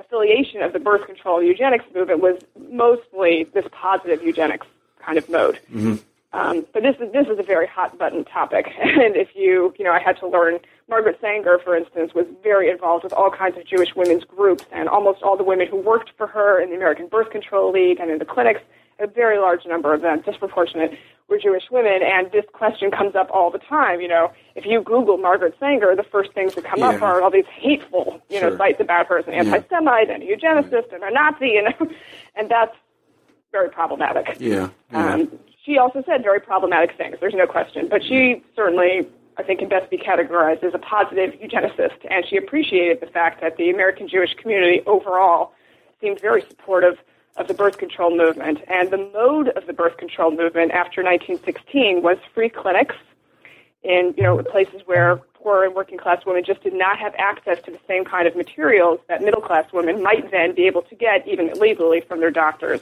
Speaker 2: affiliation of the birth control eugenics movement was mostly this positive eugenics kind of mode. Mm-hmm. Um, but this is this is a very hot button topic, [LAUGHS] and if you you know I had to learn Margaret Sanger, for instance, was very involved with all kinds of Jewish women's groups, and almost all the women who worked for her in the American Birth Control League and in the clinics, a very large number of them, disproportionate, were Jewish women. And this question comes up all the time. You know, if you Google Margaret Sanger, the first things that come yeah. up are all these hateful, you know, sites about her as an anti-Semite and a eugenicist and a Nazi, you know, [LAUGHS] and that's very problematic.
Speaker 1: Yeah. yeah. Um,
Speaker 2: she also said very problematic things. There's no question, but she certainly, I think, can best be categorized as a positive eugenicist, and she appreciated the fact that the American Jewish community overall seemed very supportive of the birth control movement. And the mode of the birth control movement after 1916 was free clinics in you know places where poor and working class women just did not have access to the same kind of materials that middle class women might then be able to get even legally from their doctors.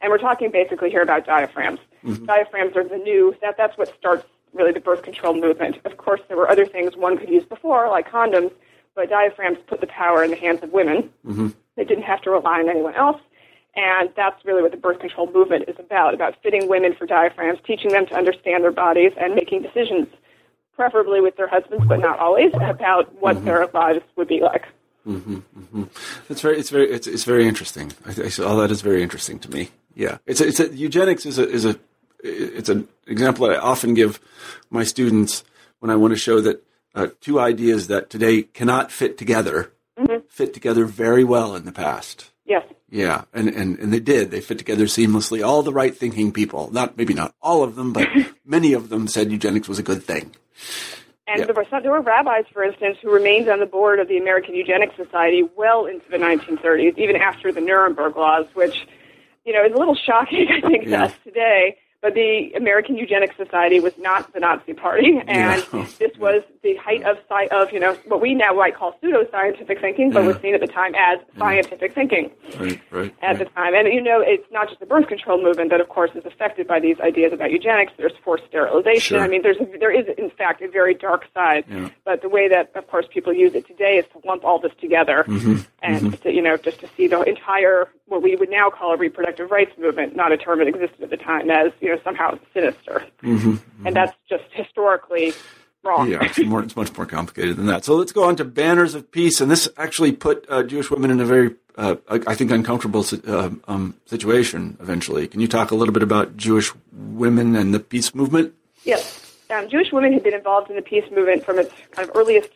Speaker 2: And we're talking basically here about diaphragms. Mm-hmm. Diaphragms are the new, that, that's what starts really the birth control movement. Of course, there were other things one could use before, like condoms, but diaphragms put the power in the hands of women. Mm-hmm. They didn't have to rely on anyone else. And that's really what the birth control movement is about, about fitting women for diaphragms, teaching them to understand their bodies and making decisions, preferably with their husbands, but not always, about what mm-hmm. their lives would be like.
Speaker 1: Mm-hmm, mm-hmm. It's very, it's very, it's, it's very interesting. I, I, all that is very interesting to me. Yeah, it's a, it's a, eugenics is a is a it's an example that I often give my students when I want to show that uh, two ideas that today cannot fit together mm-hmm. fit together very well in the past.
Speaker 2: Yes.
Speaker 1: Yeah, and, and, and they did. They fit together seamlessly. All the right thinking people, not maybe not all of them, but [LAUGHS] many of them said eugenics was a good thing.
Speaker 2: And yeah. there were some, there were rabbis, for instance, who remained on the board of the American Eugenics Society well into the 1930s, even after the Nuremberg laws, which you know, is a little shocking, [LAUGHS] I think, yeah. to us today. But the American Eugenics Society was not the Nazi Party, and yeah. this was the height of of you know what we now might call pseudo-scientific thinking, but yeah. was seen at the time as scientific thinking.
Speaker 1: Right, right.
Speaker 2: At right. the time, and you know, it's not just the birth control movement that, of course, is affected by these ideas about eugenics. There's forced sterilization. Sure. I mean, there's there is in fact a very dark side. Yeah. But the way that, of course, people use it today is to lump all this together, mm-hmm. and mm-hmm. To, you know, just to see the entire what we would now call a reproductive rights movement, not a term that existed at the time, as you know somehow sinister. Mm-hmm. Mm-hmm. And that's just historically wrong.
Speaker 1: Yeah, it's, more, it's much more complicated than that. So let's go on to banners of peace, and this actually put uh, Jewish women in a very, uh, I think, uncomfortable uh, um, situation. Eventually, can you talk a little bit about Jewish women and the peace movement?
Speaker 2: Yes. Um, Jewish women had been involved in the peace movement from its kind of earliest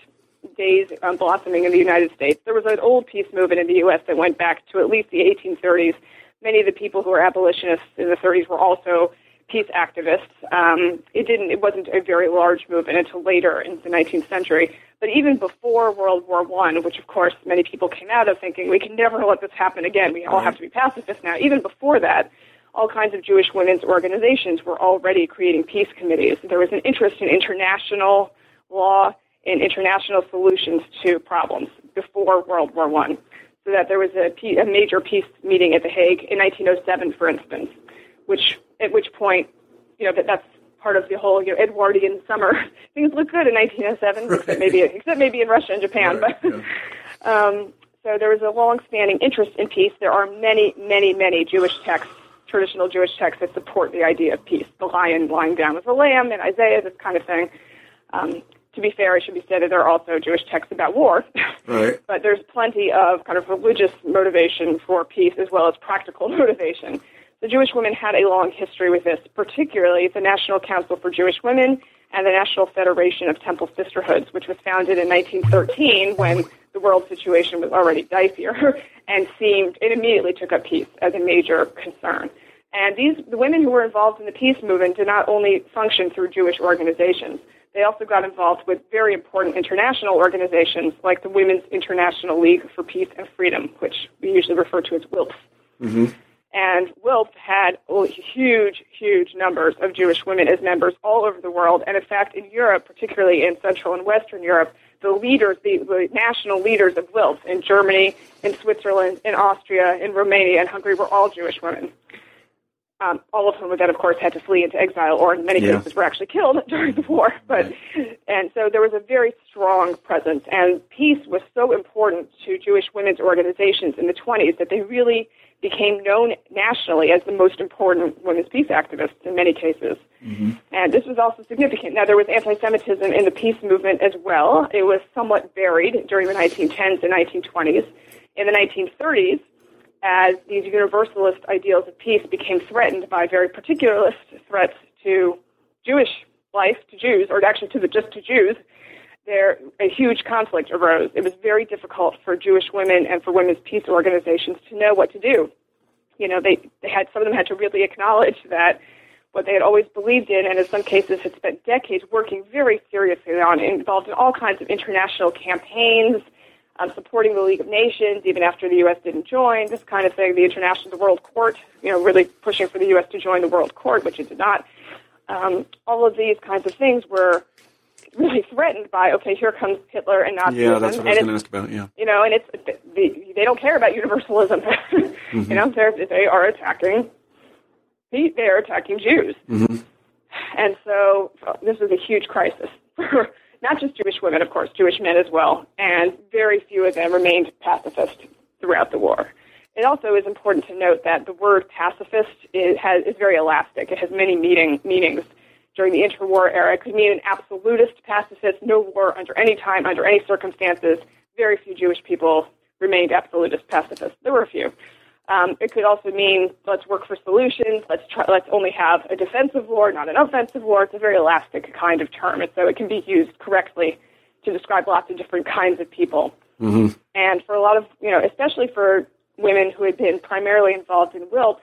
Speaker 2: days um, blossoming in the United States. There was an old peace movement in the U.S. that went back to at least the 1830s. Many of the people who were abolitionists in the 30s were also peace activists. Um, it didn't. It wasn't a very large movement until later in the 19th century. But even before World War One, which of course many people came out of thinking we can never let this happen again. We all have to be pacifists now. Even before that, all kinds of Jewish women's organizations were already creating peace committees. There was an interest in international law and international solutions to problems before World War One. So that there was a, a major peace meeting at The Hague in 1907, for instance, which at which point, you know, that that's part of the whole you know Edwardian summer. [LAUGHS] Things look good in 1907, right. except maybe except maybe in Russia and Japan. Right. But yeah. [LAUGHS] um, so there was a long-standing interest in peace. There are many, many, many Jewish texts, traditional Jewish texts that support the idea of peace. The lion lying down with the lamb in Isaiah, this kind of thing. Um, to be fair, it should be said that there are also Jewish texts about war. [LAUGHS]
Speaker 1: Right.
Speaker 2: but there's plenty of kind of religious motivation for peace as well as practical [LAUGHS] motivation. The Jewish women had a long history with this, particularly the National Council for Jewish Women and the National Federation of Temple Sisterhoods, which was founded in 1913 when the world situation was already dicier [LAUGHS] and seemed, it immediately took up peace as a major concern. And these, the women who were involved in the peace movement did not only function through Jewish organizations, they also got involved with very important international organizations like the Women's International League for Peace and Freedom, which we usually refer to as WILPF. Mm-hmm. And WILPF had huge, huge numbers of Jewish women as members all over the world. And in fact, in Europe, particularly in Central and Western Europe, the leaders, the, the national leaders of WILPF in Germany, in Switzerland, in Austria, in Romania, and Hungary were all Jewish women. Um, all of whom then, of course, had to flee into exile, or in many yeah. cases were actually killed [LAUGHS] during the war. But and so there was a very strong presence, and peace was so important to Jewish women's organizations in the 20s that they really became known nationally as the most important women's peace activists in many cases. Mm-hmm. And this was also significant. Now, there was anti Semitism in the peace movement as well. It was somewhat varied during the 1910s and 1920s. In the 1930s, as these universalist ideals of peace became threatened by very particularist threats to Jewish life, to Jews, or actually to the, just to Jews, there a huge conflict arose. It was very difficult for Jewish women and for women's peace organizations to know what to do. You know, they, they had some of them had to really acknowledge that what they had always believed in, and in some cases had spent decades working very seriously on, involved in all kinds of international campaigns, um, supporting the League of Nations, even after the U.S. didn't join, this kind of thing, the international, the World Court, you know, really pushing for the U.S. to join the World Court, which it did not. Um, all of these kinds of things were really [LAUGHS] threatened by, okay, here comes Hitler and Nazism.
Speaker 1: Yeah, that's what I was going to ask about. Yeah,
Speaker 2: you know, and it's the, they don't care about universalism. [LAUGHS] mm-hmm. You know, they're, they are attacking they are attacking Jews, mm-hmm. and so this is a huge crisis [LAUGHS] for not just Jewish women, of course, Jewish men as well, and very few of them remained pacifist throughout the war. It also is important to note that the word pacifist is, has, is very elastic. It has many meaning, meanings during the interwar era. It could mean an absolutist pacifist, no war under any time, under any circumstances. Very few Jewish people remained absolutist pacifists. There were a few. Um, it could also mean let's work for solutions. Let's try, let's only have a defensive war, not an offensive war. It's a very elastic kind of term, and so it can be used correctly to describe lots of different kinds of people. Mm-hmm. And for a lot of you know, especially for women who had been primarily involved in WILPF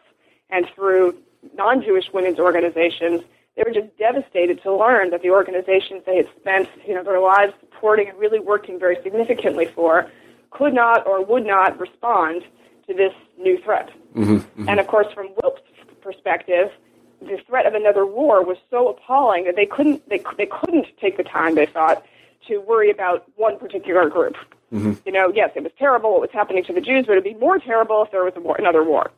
Speaker 2: and through non-Jewish women's organizations, they were just devastated to learn that the organizations they had spent, you know, their lives supporting and really working very significantly for could not or would not respond to this new threat. Mm-hmm, mm-hmm. And of course, from WILP's perspective, the threat of another war was so appalling that they couldn't they, they couldn't take the time they thought to worry about one particular group. Mm-hmm. You know, yes, it was terrible what was happening to the Jews, but it'd be more terrible if there was a war, another war.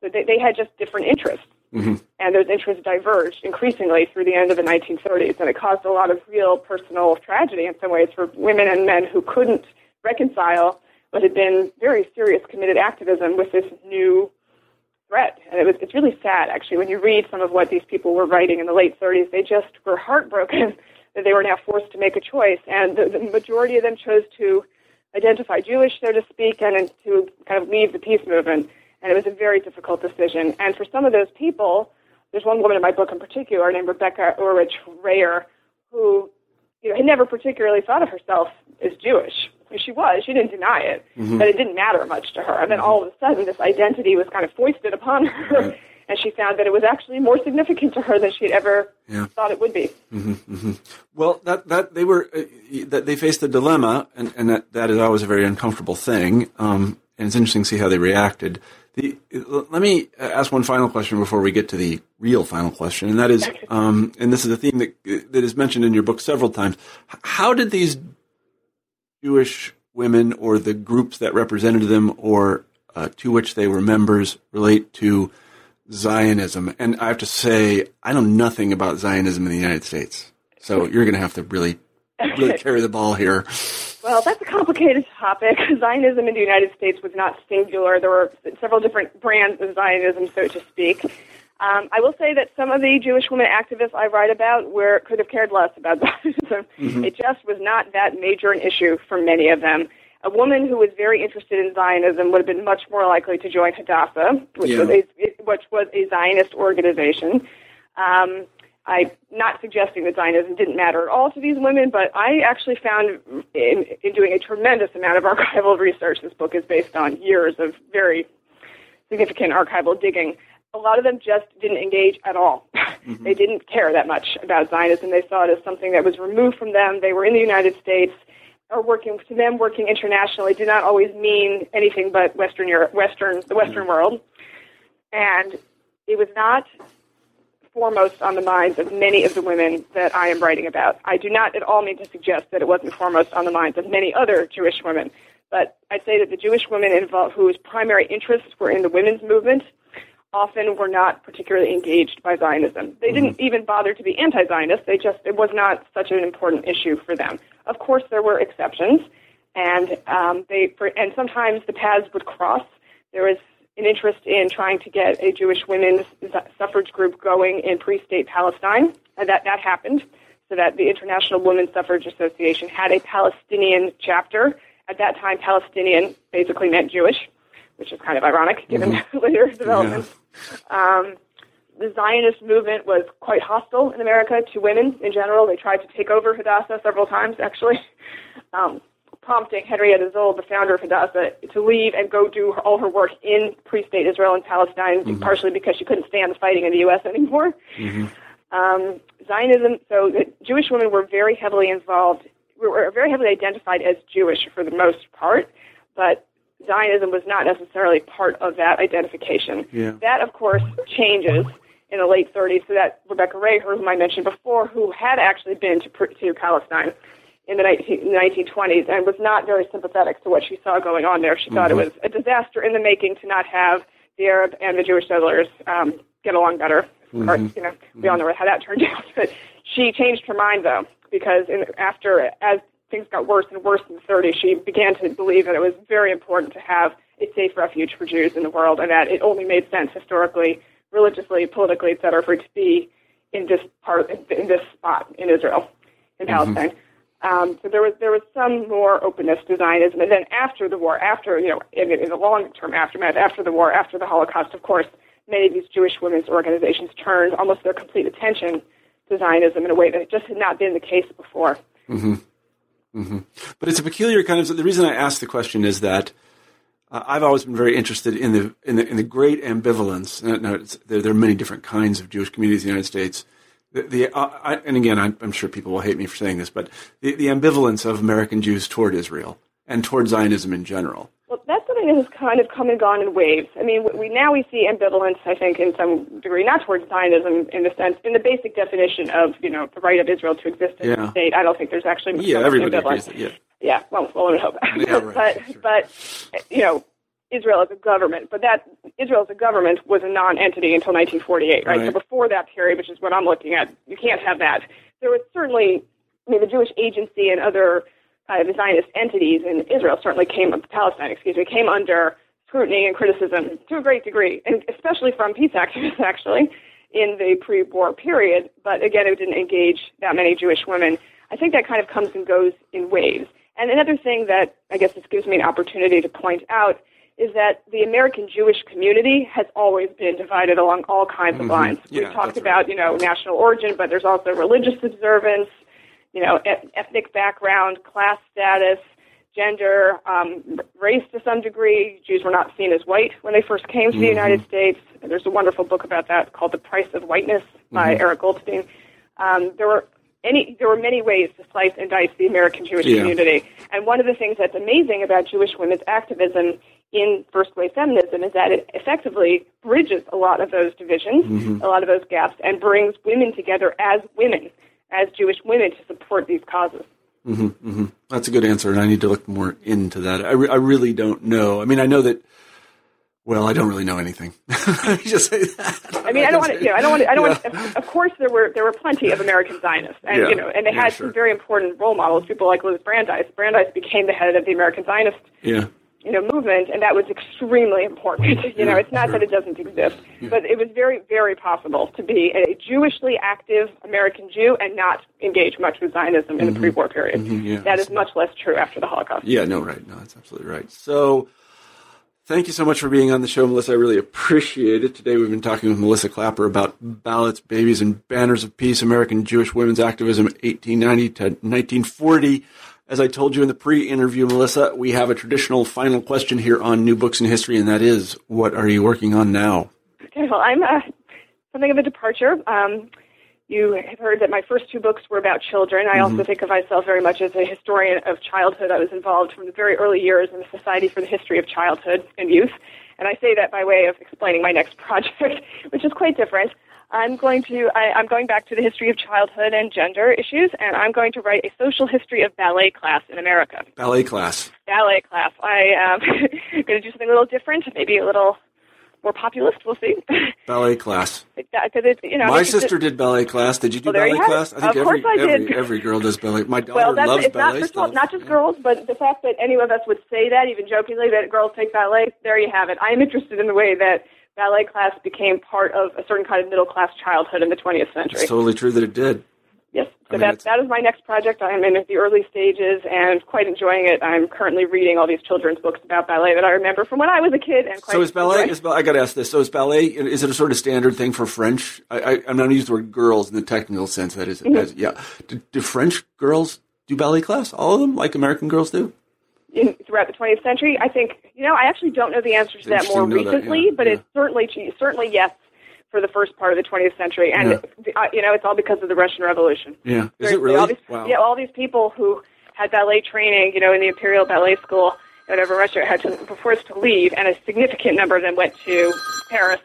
Speaker 2: So they, they had just different interests. Mm-hmm. And those interests diverged increasingly through the end of the 1930s, and it caused a lot of real personal tragedy in some ways for women and men who couldn't reconcile what had been very serious committed activism with this new threat. And it was it's really sad actually when you read some of what these people were writing in the late 30s. They just were heartbroken [LAUGHS] that they were now forced to make a choice, and the, the majority of them chose to identify Jewish, so to speak, and to kind of leave the peace movement. And it was a very difficult decision. And for some of those people, there's one woman in my book in particular named Rebecca Hourwich Reyher, who you know, had never particularly thought of herself as Jewish. She was. She didn't deny it, mm-hmm. but it didn't matter much to her. And then all of a sudden, this identity was kind of foisted upon her, right. [LAUGHS] and she found that it was actually more significant to her than she'd ever yeah. thought it would be.
Speaker 1: Mm-hmm, mm-hmm. Well, that that they were uh, that they faced a dilemma, and, and that that is always a very uncomfortable thing. Um, and it's interesting to see how they reacted. The, let me ask one final question before we get to the real final question, and that is, um, and this is a theme that that is mentioned in your book several times. How did these Jewish women or the groups that represented them or uh, to which they were members relate to Zionism? And I have to say, I know nothing about Zionism in the United States, so you're going to have to really, really carry the ball here.
Speaker 2: Well, that's a complicated topic. [LAUGHS] Zionism in the United States was not singular. There were several different brands of Zionism, so to speak. Um, I will say that some of the Jewish women activists I write about were could have cared less about [LAUGHS] Zionism. Mm-hmm. It just was not that major an issue for many of them. A woman who was very interested in Zionism would have been much more likely to join Hadassah, which yeah. was a which was a Zionist organization. Um, I'm not suggesting that Zionism didn't matter at all to these women, but I actually found in, in doing a tremendous amount of archival research, this book is based on years of very significant archival digging. A lot of them just didn't engage at all. [LAUGHS] Mm-hmm. they didn't care that much about Zionism. They saw it as something that was removed from them. They were in the United States or working to them working internationally did not always mean anything but Western Europe, Western the Western mm-hmm. world and it was not foremost on the minds of many of the women that I am writing about. I do not at all mean to suggest that it wasn't foremost on the minds of many other Jewish women, but I'd say that the Jewish women involved whose primary interests were in the women's movement often were not particularly engaged by Zionism. They didn't even bother to be anti-Zionist. They just it was not such an important issue for them. Of course, there were exceptions, and um, they for, and sometimes the paths would cross. There was an interest in trying to get a Jewish women's suffrage group going in pre-state Palestine, and that that happened. So that the International Women's Suffrage Association had a Palestinian chapter. At that time, Palestinian basically meant Jewish, which is kind of ironic given mm-hmm. later developments. Yeah. Um, the Zionist movement was quite hostile in America to women in general. They tried to take over Hadassah several times, actually, [LAUGHS] um, prompting Henrietta Szold, the founder of Hadassah, to leave and go do her, all her work in pre-state Israel and Palestine, mm-hmm. partially because she couldn't stand the fighting in the U.S. anymore. Mm-hmm. Um, Zionism, so the Jewish women were very heavily involved, were very heavily identified as Jewish for the most part, but Zionism was not necessarily part of that identification. Yeah. That, of course, changes in the late 30s. So that Rebecca Reyher, whom I mentioned before, who had actually been to, to Palestine in the 19, 1920s and was not very sympathetic to what she saw going on there. She mm-hmm. thought it mm-hmm. was a disaster in the making to not have the Arab and the Jewish settlers um, get along better. Of mm-hmm. course, you know, we all know how that turned [LAUGHS] out. But she changed her mind though, because in, after as things got worse and worse in the 30s, she began to believe that it was very important to have a safe refuge for Jews in the world, and that it only made sense historically religiously, politically, et cetera, for it to be in this part, in this spot in Israel, in mm-hmm. Palestine. Um, so there was there was some more openness to Zionism, and then after the war, after you know, in, in the long term aftermath, after the war, after the Holocaust, of course, many of these Jewish women's organizations turned almost their complete attention to Zionism in a way that just had not been the case before.
Speaker 1: Mm-hmm. Mm-hmm. But it's a peculiar kind of. The reason I ask the question is that uh, I've always been very interested in the in the, in the great ambivalence. There, there, are many different kinds of Jewish communities in the United States. The, the uh, I, and again, I'm, I'm, sure people will hate me for saying this, but the, the ambivalence of American Jews toward Israel and toward Zionism in general.
Speaker 2: Well, that's something that has kind of come and gone in waves. I mean, we now we see ambivalence, I think, in some degree, not towards Zionism in the sense, in the basic definition of you know the right of Israel to exist in yeah. the state. I don't think there's actually much
Speaker 1: yeah, everybody ambivalence.
Speaker 2: Agrees, yeah. Yeah, well, well, I hope. Yeah, right, [LAUGHS] but sure. but you know, Israel as a government, but that Israel as a government was a non-entity until 1948, right? right? So before that period, which is what I'm looking at, you can't have that. There was certainly, I mean, the Jewish Agency and other kind of Zionist entities in Israel certainly came, Palestine, excuse me, came under scrutiny and criticism to a great degree, and especially from peace activists, [LAUGHS] actually, in the pre-war period. But again, it didn't engage that many Jewish women. I think that kind of comes and goes in waves. And another thing that I guess this gives me an opportunity to point out is that the American Jewish community has always been divided along all kinds mm-hmm. of lines. Yeah, We've talked about, right. you know, national origin, but there's also religious observance, you know, et- ethnic background, class status, gender, um, race to some degree. Jews were not seen as white when they first came to mm-hmm. the United States. There's a wonderful book about that called The Price of Whiteness by mm-hmm. Eric Goldstein. Um, there were any, there were many ways to slice and dice the American Jewish yeah. community. And one of the things that's amazing about Jewish women's activism in first wave feminism is that it effectively bridges a lot of those divisions, mm-hmm. a lot of those gaps, and brings women together as women, as Jewish women, to support these causes.
Speaker 1: Mm-hmm, mm-hmm. That's a good answer, and I need to look more into that. I, re- I really don't know. I mean, I know that well, I don't really know anything. [LAUGHS] Let me just say that.
Speaker 2: I mean, I don't want to. You know, I don't want. To, I don't yeah. want. To, of course, there were there were plenty of American Zionists, and yeah. you know, and they yeah, had sure. some very important role models. People like Louis Brandeis. Brandeis became the head of the American Zionist.
Speaker 1: Yeah.
Speaker 2: You know, movement, and that was extremely important. [LAUGHS] You know, it's not that it doesn't exist, but it was very, very possible to be a Jewishly active American Jew and not engage much with Zionism in mm-hmm. the pre-war period. Mm-hmm, that is much less true after the Holocaust.
Speaker 1: Yeah, no, right, no, that's absolutely right. So. Thank you so much for being on the show, Melissa. I really appreciate it. Today we've been talking with Melissa Klapper about ballots, babies, and banners of peace, American Jewish women's activism 1890 to 1940. As I told you in the pre-interview, Melissa, we have a traditional final question here on New Books in History, and that is, what are you working on now?
Speaker 2: Okay, well, I'm uh, something of a departure. Um, you have heard that my first two books were about children. I mm-hmm. also think of myself very much as a historian of childhood. I was involved from the very early years in the Society for the History of Childhood and Youth. And I say that by way of explaining my next [LAUGHS] project, which is quite different. I'm going to I, I'm going back to the history of childhood and gender issues, and I'm going to write a social history of ballet class in America.
Speaker 1: Ballet class.
Speaker 2: Ballet class. I am going to do something a little different, maybe a little more populist. We'll see. [LAUGHS]
Speaker 1: Ballet class.
Speaker 2: Because it's you know
Speaker 1: My sister did ballet class. Did you do
Speaker 2: Well, there you
Speaker 1: ballet class? I think
Speaker 2: Of
Speaker 1: every
Speaker 2: course I
Speaker 1: every
Speaker 2: did.
Speaker 1: every girl does ballet. My daughter
Speaker 2: well, that's
Speaker 1: loves
Speaker 2: it's not
Speaker 1: ballet.
Speaker 2: first of all, not just girls, but the fact that any of us would say that, even jokingly, that girls take ballet. There you have it. I am interested in the way that ballet class became part of a certain kind of middle class childhood in the 20th century.
Speaker 1: It's totally true that it did.
Speaker 2: Yes,
Speaker 1: I
Speaker 2: so
Speaker 1: mean,
Speaker 2: that
Speaker 1: it's-
Speaker 2: that is my next project. I'm in the early stages and quite enjoying it. I'm currently reading all these children's books about ballet that I remember from when I was a kid. And quite
Speaker 1: So is ballet?
Speaker 2: enjoying.
Speaker 1: Is, bal- I got to ask this. So is ballet? Is it a sort of standard thing for French? I, I, I'm not going to use the word girls in the technical sense. That is,
Speaker 2: Mm-hmm.
Speaker 1: as, yeah. Do, do French girls do ballet class? All of them, like American girls do?
Speaker 2: In, throughout the 20th century? I think you know. I actually don't know the answer to that more
Speaker 1: know that,
Speaker 2: recently,
Speaker 1: yeah,
Speaker 2: but
Speaker 1: yeah.
Speaker 2: it's certainly certainly yes for the first part of the 20th century, and uh, you know it's all because of the Russian Revolution.
Speaker 1: Yeah. Is
Speaker 2: Seriously,
Speaker 1: it really?
Speaker 2: All these,
Speaker 1: wow.
Speaker 2: Yeah, all these people who had ballet training, you know, in the Imperial Ballet School, whatever Russia had to, were forced to leave, and a significant number of them went to Paris.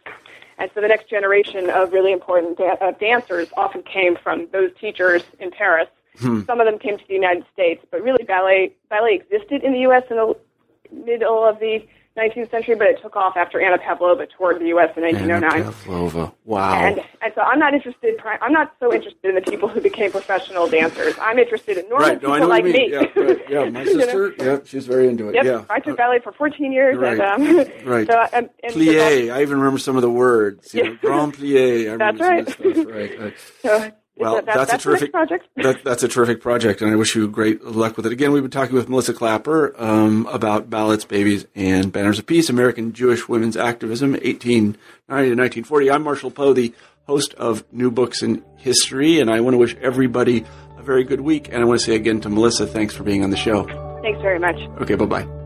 Speaker 2: And so the next generation of really important da- uh, dancers often came from those teachers in Paris.
Speaker 1: Hmm.
Speaker 2: Some of them came to the United States, but really ballet ballet existed in the U.S. in the middle of the 19th century, but it took off after Anna Pavlova toured the U.S. in
Speaker 1: Anna
Speaker 2: 1909.
Speaker 1: Pavlova. Wow.
Speaker 2: And, and so I'm not interested. I'm not so interested in the people who became professional dancers. I'm interested in normal
Speaker 1: right. No,
Speaker 2: people like me.
Speaker 1: Yeah, right. yeah. [LAUGHS] My
Speaker 2: You know?
Speaker 1: sister. Yeah, she's very into it.
Speaker 2: Yep.
Speaker 1: Yeah.
Speaker 2: I took ballet for 14 years.
Speaker 1: Right.
Speaker 2: And, um, [LAUGHS]
Speaker 1: Right.
Speaker 2: So, um,
Speaker 1: Plie. I even remember some of the words. You know, [LAUGHS]
Speaker 2: Yeah.
Speaker 1: grand plie. I remember
Speaker 2: That's right.
Speaker 1: stuff. Right. right.
Speaker 2: So,
Speaker 1: Well,
Speaker 2: that,
Speaker 1: that's,
Speaker 2: that's
Speaker 1: a terrific
Speaker 2: project. [LAUGHS]
Speaker 1: That, that's a terrific project, and I wish you great luck with it. Again, we've been talking with Melissa Klapper um, about ballots, babies, and banners of peace, American Jewish women's activism, 1890 to 1940. I'm Marshall Poe, the host of New Books in History, and I want to wish everybody a very good week. And I want to say again to Melissa, thanks for being on the show.
Speaker 2: Thanks very much.
Speaker 1: Okay, bye bye.